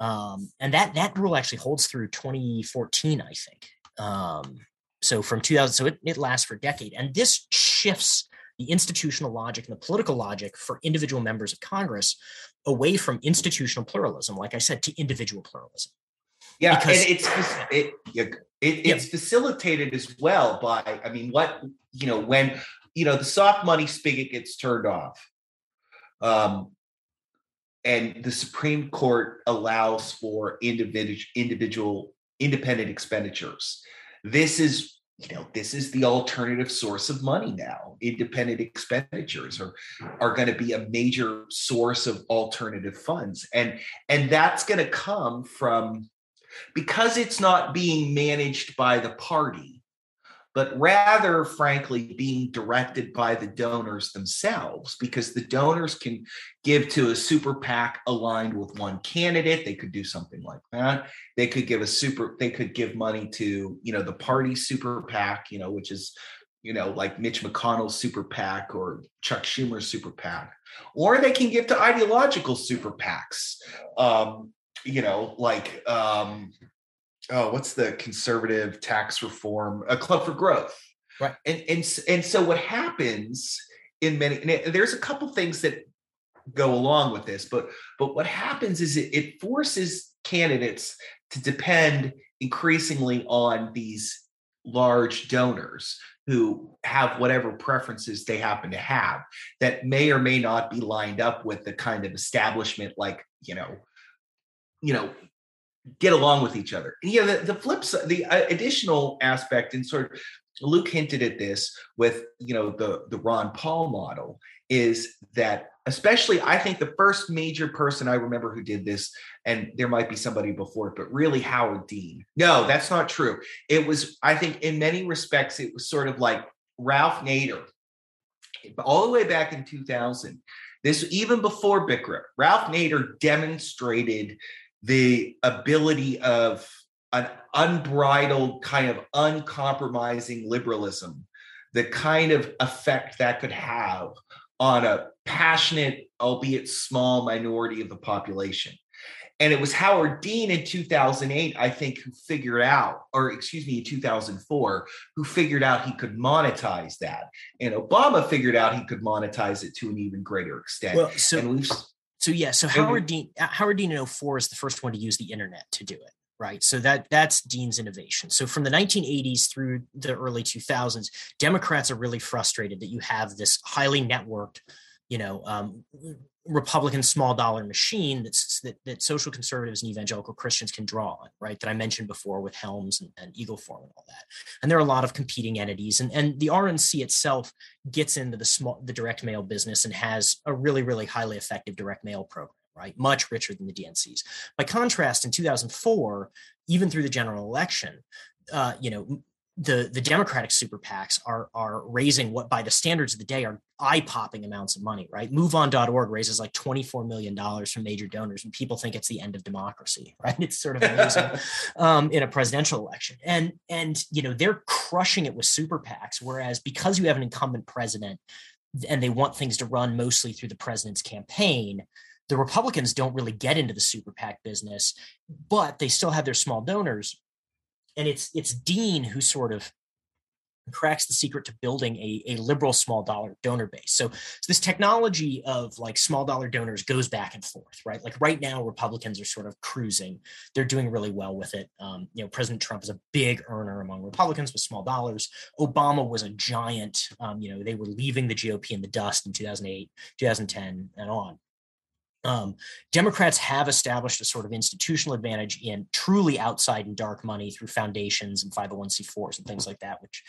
B: Um, and that that rule actually holds through 2014, I think. Um, so from 2000, so it, it lasts for a decade. And this shifts the institutional logic and the political logic for individual members of Congress away from institutional pluralism, like I said, to individual pluralism.
A: Yeah, because, and it's it, it, it's yeah. facilitated as well by I mean, what you know when you know the soft money spigot gets turned off, um, and the Supreme Court allows for individual individual independent expenditures. This is you know this is the alternative source of money now. Independent expenditures are are going to be a major source of alternative funds. And and that's going to come from because it's not being managed by the party but rather, frankly, being directed by the donors themselves, because the donors can give to a super PAC aligned with one candidate. They could do something like that. They could give a super, they could give money to, you know, the party super PAC, you know, which is, you know, like Mitch McConnell's super PAC or Chuck Schumer's super PAC. Or they can give to ideological super PACs. Um, you know, like um, oh, what's the conservative tax reform? A club for growth.
B: Right.
A: And and and so what happens in many and there's a couple things that go along with this, but but what happens is it, it forces candidates to depend increasingly on these large donors who have whatever preferences they happen to have that may or may not be lined up with the kind of establishment like you know you know get along with each other. And yeah, the, the flip side, the uh, additional aspect, and sort of Luke hinted at this with you know the the Ron Paul model is that especially I think the first major person I remember who did this, and there might be somebody before it, but really Howard Dean. No, that's not true. It was, I think, in many respects, it was sort of like Ralph Nader, all the way back in 2000. This even before BCRA, Ralph Nader demonstrated the ability of an unbridled kind of uncompromising liberalism, the kind of effect that could have on a passionate, albeit small minority of the population. And it was Howard Dean in 2008, I think, who figured out, or excuse me, in 2004, who figured out he could monetize that. And Obama figured out he could monetize it to an even greater extent.
B: Well, so,
A: and we've
B: so yeah, so Howard Dean uh, Howard Dean in 04 is the first one to use the internet to do it, right? So that that's Dean's innovation. So from the 1980s through the early 2000s, Democrats are really frustrated that you have this highly networked, you know, um, Republican small dollar machine that's that, that social conservatives and evangelical Christians can draw on, right? That I mentioned before with Helms and, and Eagle Forum and all that. And there are a lot of competing entities, and and the RNC itself gets into the small the direct mail business and has a really really highly effective direct mail program, right? Much richer than the DNCs. By contrast, in 2004, even through the general election, uh, you know, the the Democratic super PACs are are raising what by the standards of the day are eye popping amounts of money, right? MoveOn.org raises like twenty four million dollars from major donors, and people think it's the end of democracy, right? It's sort of amazing um, in a presidential election, and and you know they're crushing it with super PACs, whereas because you have an incumbent president and they want things to run mostly through the president's campaign. The Republicans don't really get into the super PAC business, but they still have their small donors and it's it's Dean who sort of cracks the secret to building a, a liberal small dollar donor base. So, so this technology of like small dollar donors goes back and forth, right? Like right now, Republicans are sort of cruising. They're doing really well with it. Um, you know, President Trump is a big earner among Republicans with small dollars. Obama was a giant. Um, you know, they were leaving the GOP in the dust in 2008, 2010, and on. Um, Democrats have established a sort of institutional advantage in truly outside and dark money through foundations and 501c4s and things like that, which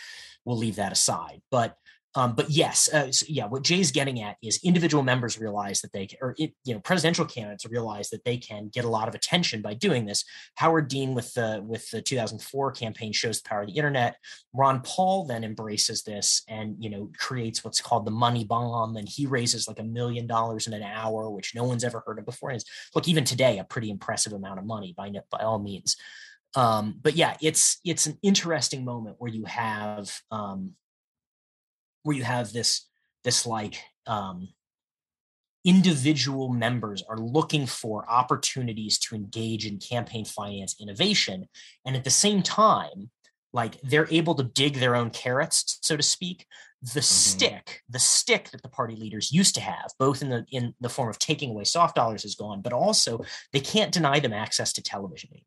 B: we'll leave that aside. But um, but yes, uh, so yeah, what Jay's getting at is individual members realize that they, or it, you know, presidential candidates realize that they can get a lot of attention by doing this. Howard Dean with the with the 2004 campaign shows the power of the internet. Ron Paul then embraces this and you know creates what's called the money bomb, and he raises like a million dollars in an hour, which no one's ever heard of before. And look, even today, a pretty impressive amount of money by by all means. Um, but yeah, it's it's an interesting moment where you have um, where you have this this like um, individual members are looking for opportunities to engage in campaign finance innovation and at the same time like they're able to dig their own carrots so to speak the mm-hmm. stick the stick that the party leaders used to have both in the in the form of taking away soft dollars is gone but also they can't deny them access to television anymore.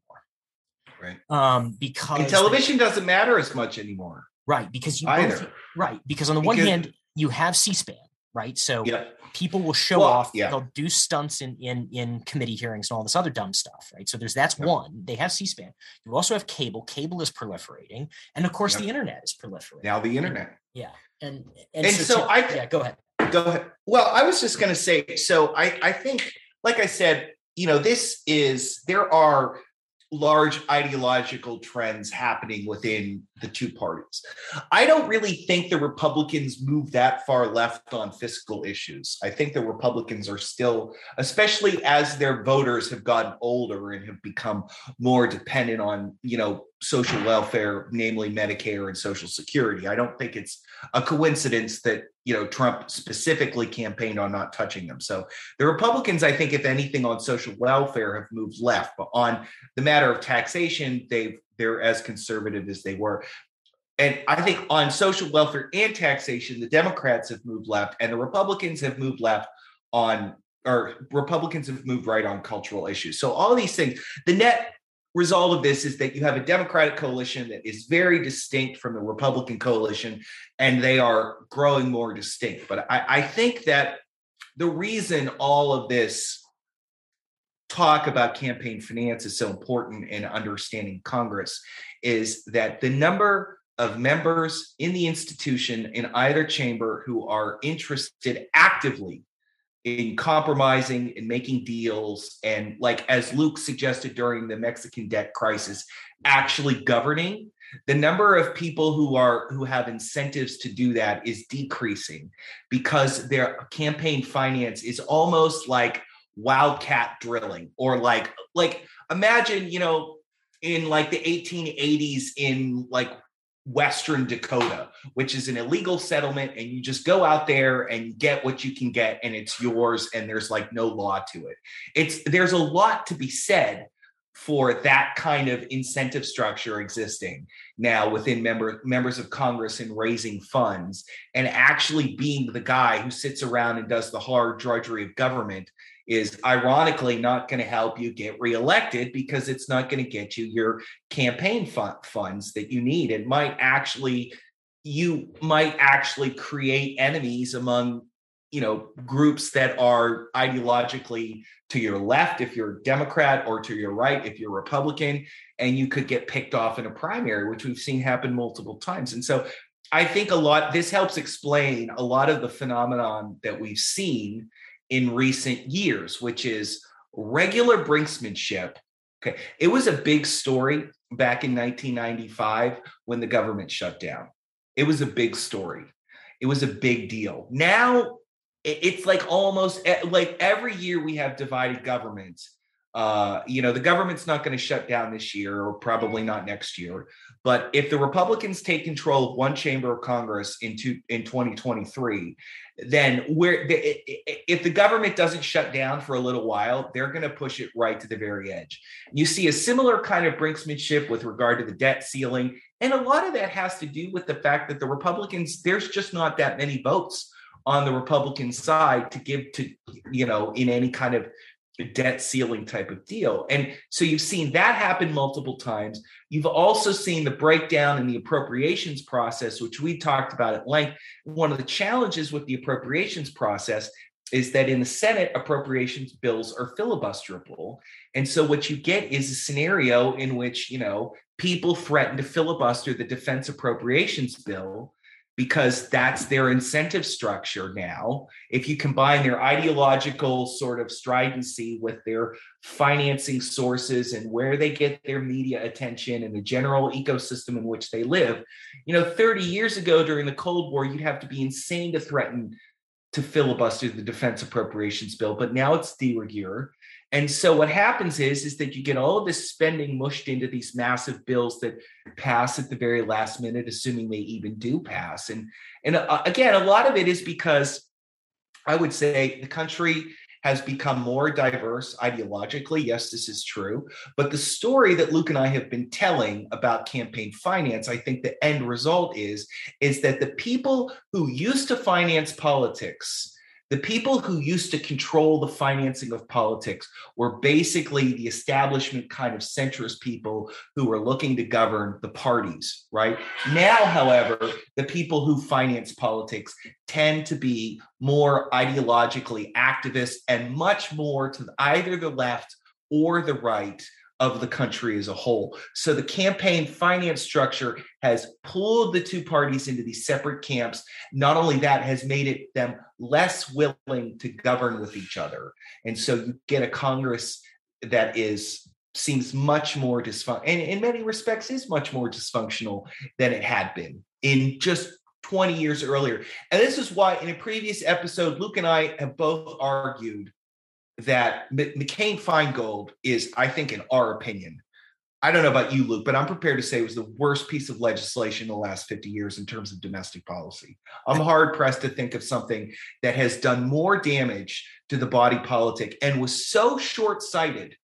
A: Right.
B: Um because
A: and television they, doesn't matter as much anymore
B: Right, because you both, right because on the one hand you have C-SPAN, right? So
A: Yeah.
B: people will show
A: Well,
B: off,
A: yeah.
B: they'll do stunts in in in committee hearings and all this other dumb stuff, right? So there's that's
A: Yep.
B: one. They have C-SPAN. You also have cable. Cable is proliferating, and of course
A: Yep.
B: the internet is proliferating.
A: Now the internet.
B: Yeah, and
A: And so
B: to-
A: I-
B: yeah, go ahead.
A: Go ahead. Well, I was just going to say. So I, I think, like I said, you know, this is there are large ideological trends happening within the two parties. I don't really think the Republicans move that far left on fiscal issues. I think the Republicans are still, especially as their voters have gotten older and have become more dependent on, you know, social welfare, namely Medicare and Social Security. I don't think it's a coincidence that, you know, Trump specifically campaigned on not touching them. So the Republicans, I think, if anything, on social welfare have moved left, but on the matter of taxation, they've they're as conservative as they were. And I think on social welfare and taxation, the Democrats have moved left, and the Republicans have moved left on, or Republicans have moved right on cultural issues. So all these things, the net result of this is that you have a Democratic coalition that is very distinct from the Republican coalition, and they are growing more distinct. But I, I think that the reason all of this talk about campaign finance is so important in understanding Congress is that the number of members in the institution in either chamber who are interested actively in compromising and making deals and like as luke suggested during the mexican debt crisis actually governing the number of people who are who have incentives to do that is decreasing because their campaign finance is almost like wildcat drilling or like like imagine you know in like the 1880s in like western dakota which is an illegal settlement and you just go out there and get what you can get and it's yours and there's like no law to it. It's there's a lot to be said for that kind of incentive structure existing now within member members of congress in raising funds and actually being the guy who sits around and does the hard drudgery of government is ironically not going to help you get reelected because it's not going to get you your campaign fund, funds that you need. It might actually you might actually create enemies among you know groups that are ideologically to your left if you're a democrat or to your right if you're republican and you could get picked off in a primary which we've seen happen multiple times and so i think a lot this helps explain a lot of the phenomenon that we've seen in recent years, which is regular brinksmanship. Okay. It was a big story back in 1995 when the government shut down. It was a big story. It was a big deal. Now it's like almost like every year we have divided government. Uh, you know, the government's not going to shut down this year or probably not next year. But if the Republicans take control of one chamber of Congress in, two, in 2023, then where if the government doesn't shut down for a little while, they're going to push it right to the very edge. You see a similar kind of brinksmanship with regard to the debt ceiling. And a lot of that has to do with the fact that the Republicans, there's just not that many votes on the Republican side to give to, you know, in any kind of debt ceiling type of deal. And so you've seen that happen multiple times. You've also seen the breakdown in the appropriations process, which we talked about at length. One of the challenges with the appropriations process is that in the Senate, appropriations bills are filibusterable. And so what you get is a scenario in which, you know, people threaten to filibuster the defense appropriations bill because that's their incentive structure now. If you combine their ideological sort of stridency with their financing sources and where they get their media attention and the general ecosystem in which they live, you know, 30 years ago during the Cold War, you'd have to be insane to threaten to filibuster the defense appropriations bill, but now it's de rigueur. And so what happens is, is that you get all of this spending mushed into these massive bills that pass at the very last minute, assuming they even do pass. And and uh, again, a lot of it is because I would say the country has become more diverse ideologically. Yes, this is true. But the story that Luke and I have been telling about campaign finance, I think the end result is, is that the people who used to finance politics the people who used to control the financing of politics were basically the establishment kind of centrist people who were looking to govern the parties, right? Now, however, the people who finance politics tend to be more ideologically activist and much more to either the left or the right of the country as a whole. So the campaign finance structure has pulled the two parties into these separate camps. Not only that, has made it them less willing to govern with each other. And so you get a Congress that is seems much more dysfunctional and in many respects is much more dysfunctional than it had been in just 20 years earlier. And this is why in a previous episode, Luke and I have both argued that McCain Feingold is, I think, in our opinion, I don't know about you, Luke, but I'm prepared to say it was the worst piece of legislation in the last 50 years in terms of domestic policy. I'm hard pressed to think of something that has done more damage to the body politic and was so short sighted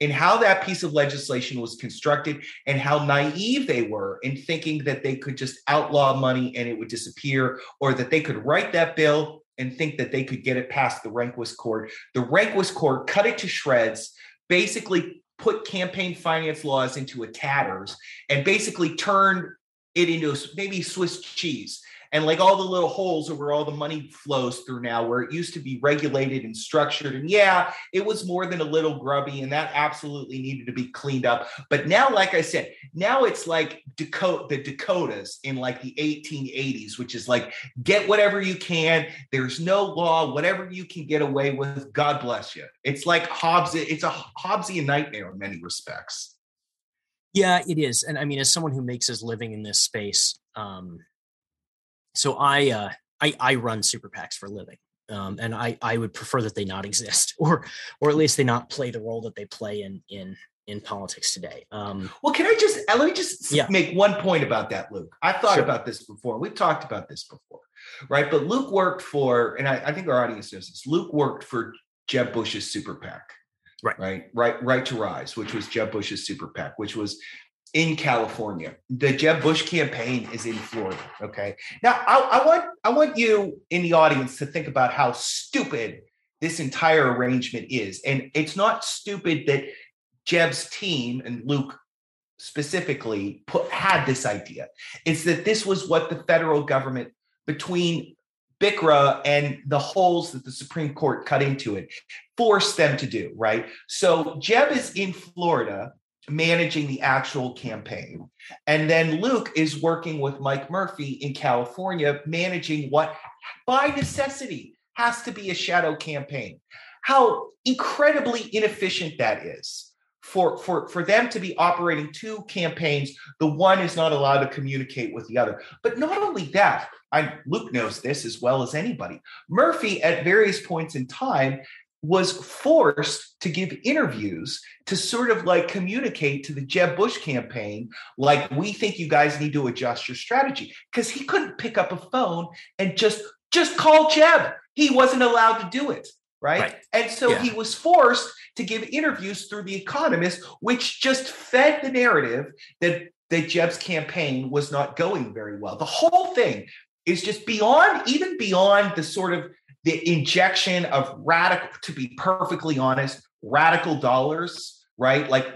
A: in how that piece of legislation was constructed and how naive they were in thinking that they could just outlaw money and it would disappear or that they could write that bill and think that they could get it past the Rehnquist court. The Rehnquist court cut it to shreds, basically put campaign finance laws into a tatters, and basically turned it into maybe Swiss cheese and like all the little holes are where all the money flows through now, where it used to be regulated and structured. And yeah, it was more than a little grubby, and that absolutely needed to be cleaned up. But now, like I said, now it's like Dakota, the Dakotas in like the 1880s, which is like get whatever you can. There's no law, whatever you can get away with. God bless you. It's like Hobbes. It's a Hobbesian nightmare in many respects.
B: Yeah, it is. And I mean, as someone who makes his living in this space, um, so I, uh, I, I run super PACs for a living. Um, and I, I would prefer that they not exist or, or at least they not play the role that they play in, in, in politics today. Um,
A: well, can I just, uh, let me just yeah. make one point about that, Luke. I thought sure. about this before. We've talked about this before, right? But Luke worked for, and I, I think our audience knows this, Luke worked for Jeb Bush's super PAC.
B: Right.
A: Right. Right. Right to Rise, which was Jeb Bush's super PAC, which was in California. The Jeb Bush campaign is in Florida. Okay. Now I, I, want I want you in the audience to think about how stupid this entire arrangement is. And it's not stupid that Jeb's team and Luke specifically put had this idea. It's that this was what the federal government between BCRA and the holes that the Supreme Court cut into it forced them to do, right? So Jeb is in Florida managing the actual campaign. And then Luke is working with Mike Murphy in California, managing what by necessity has to be a shadow campaign. How incredibly inefficient that is. For, for, for them to be operating two campaigns, the one is not allowed to communicate with the other. But not only that, I, Luke knows this as well as anybody. Murphy, at various points in time, was forced to give interviews to sort of like communicate to the Jeb Bush campaign, like, we think you guys need to adjust your strategy. Because he couldn't pick up a phone and just just call Jeb. He wasn't allowed to do it. Right. right. And so yeah. he was forced to give interviews through The Economist, which just fed the narrative that, that Jeb's campaign was not going very well. The whole thing is just beyond, even beyond the sort of the injection of radical, to be perfectly honest, radical dollars, right? Like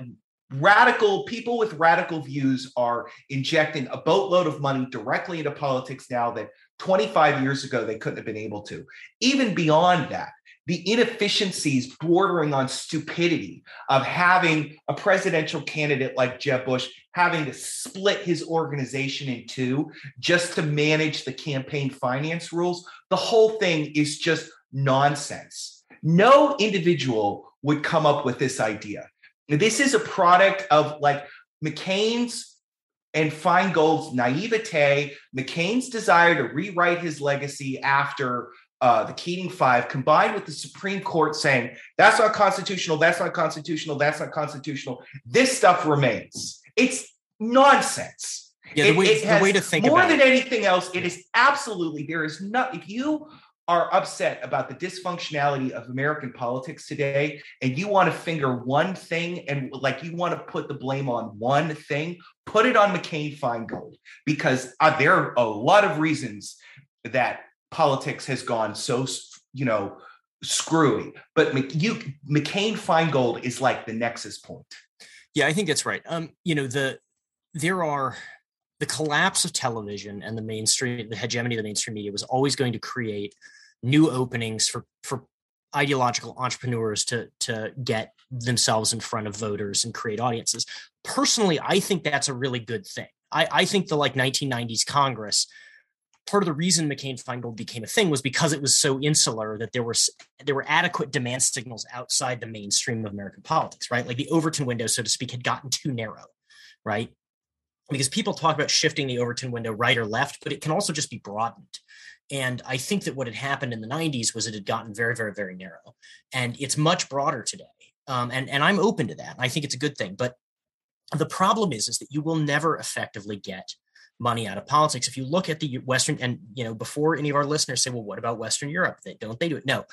A: radical people with radical views are injecting a boatload of money directly into politics now that 25 years ago they couldn't have been able to. Even beyond that, the inefficiencies bordering on stupidity of having a presidential candidate like Jeb Bush having to split his organization in two just to manage the campaign finance rules. The whole thing is just nonsense. No individual would come up with this idea. This is a product of like McCain's and Feingold's naivete, McCain's desire to rewrite his legacy after uh, the Keating Five, combined with the Supreme Court saying that's not constitutional, that's not constitutional, that's not constitutional, this stuff remains. It's nonsense.
B: Yeah, the, it, way, it the way to think
A: more than it. anything else, it is absolutely there is not. If you are upset about the dysfunctionality of American politics today, and you want to finger one thing and like you want to put the blame on one thing, put it on McCain Feingold because uh, there are a lot of reasons that politics has gone so you know, screwy. But you, McCain Feingold is like the nexus point.
B: Yeah, I think that's right. Um, you know, the there are the collapse of television and the mainstream, the hegemony of the mainstream media was always going to create new openings for for ideological entrepreneurs to to get themselves in front of voters and create audiences. Personally, I think that's a really good thing. I, I think the like 1990s Congress part of the reason McCain Feingold became a thing was because it was so insular that there were there were adequate demand signals outside the mainstream of American politics, right? Like the Overton window, so to speak, had gotten too narrow, right? Because people talk about shifting the Overton window right or left, but it can also just be broadened. And I think that what had happened in the 90s was it had gotten very, very, very narrow. And it's much broader today. Um, and, and I'm open to that. I think it's a good thing. But the problem is, is that you will never effectively get money out of politics. If you look at the Western, and you know, before any of our listeners say, "Well, what about Western Europe? They, don't they do it?" No,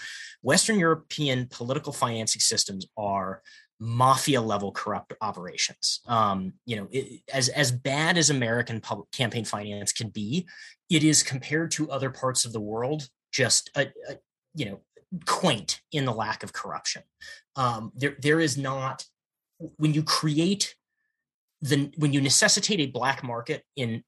B: Western European political financing systems are mafia level corrupt operations. Um, you know, it, as as bad as American public campaign finance can be, it is compared to other parts of the world just a, a you know quaint in the lack of corruption. Um, there there is not when you create the when you necessitate a black market in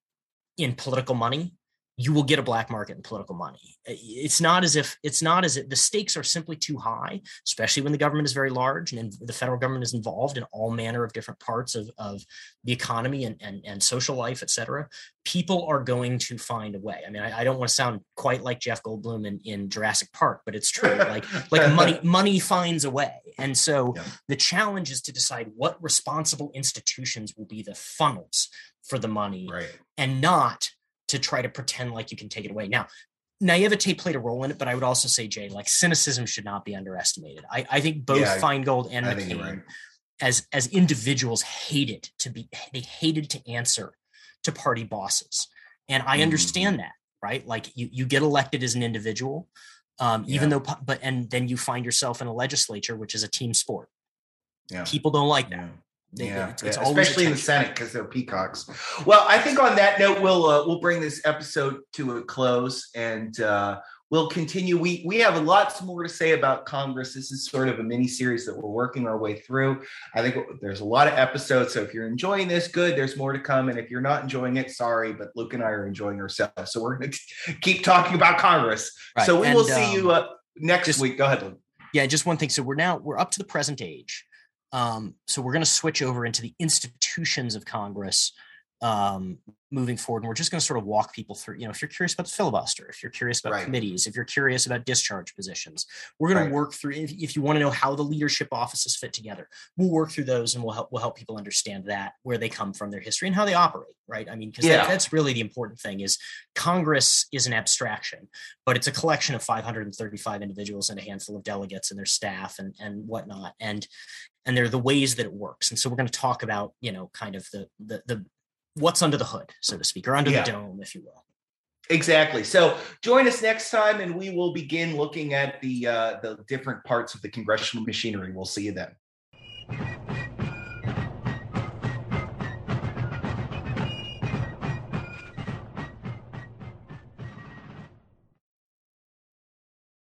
B: in political money you will get a black market in political money. It's not as if it's not as if the stakes are simply too high, especially when the government is very large and the federal government is involved in all manner of different parts of, of the economy and, and, and social life, et cetera. People are going to find a way. I mean, I, I don't want to sound quite like Jeff Goldblum in, in Jurassic Park, but it's true. Like like money money finds a way. And so yeah. the challenge is to decide what responsible institutions will be the funnels for the money
A: right.
B: And not to try to pretend like you can take it away. Now, naivete played a role in it, but I would also say, Jay, like cynicism should not be underestimated. I, I think both yeah, Feingold and I McCain, right. as as individuals, hated to be they hated to answer to party bosses, and I mm-hmm. understand that, right? Like you you get elected as an individual, um, even yeah. though, but and then you find yourself in a legislature, which is a team sport. Yeah. People don't like that.
A: They, yeah, it's, it's yeah. especially in the Senate because they're peacocks. Well, I think on that note, we'll uh, we'll bring this episode to a close, and uh, we'll continue. We we have lots more to say about Congress. This is sort of a mini series that we're working our way through. I think there's a lot of episodes. So if you're enjoying this, good. There's more to come, and if you're not enjoying it, sorry, but Luke and I are enjoying ourselves. So we're going to keep talking about Congress. Right. So we and, will see um, you uh, next just, week. Go ahead, Luke.
B: Yeah, just one thing. So we're now we're up to the present age. Um, so we're going to switch over into the institutions of Congress um, moving forward. And we're just going to sort of walk people through, you know, if you're curious about the filibuster, if you're curious about right. committees, if you're curious about discharge positions, we're going right. to work through, if, if, you want to know how the leadership offices fit together, we'll work through those and we'll help, we'll help people understand that, where they come from, their history and how they operate. Right. I mean, because yeah. that, that's really the important thing is Congress is an abstraction, but it's a collection of 535 individuals and a handful of delegates and their staff and, and whatnot. And, and they're the ways that it works. And so we're going to talk about, you know, kind of the the, the what's under the hood, so to speak, or under yeah. the dome, if you will.
A: Exactly. So join us next time, and we will begin looking at the uh, the different parts of the congressional machinery. We'll see you then.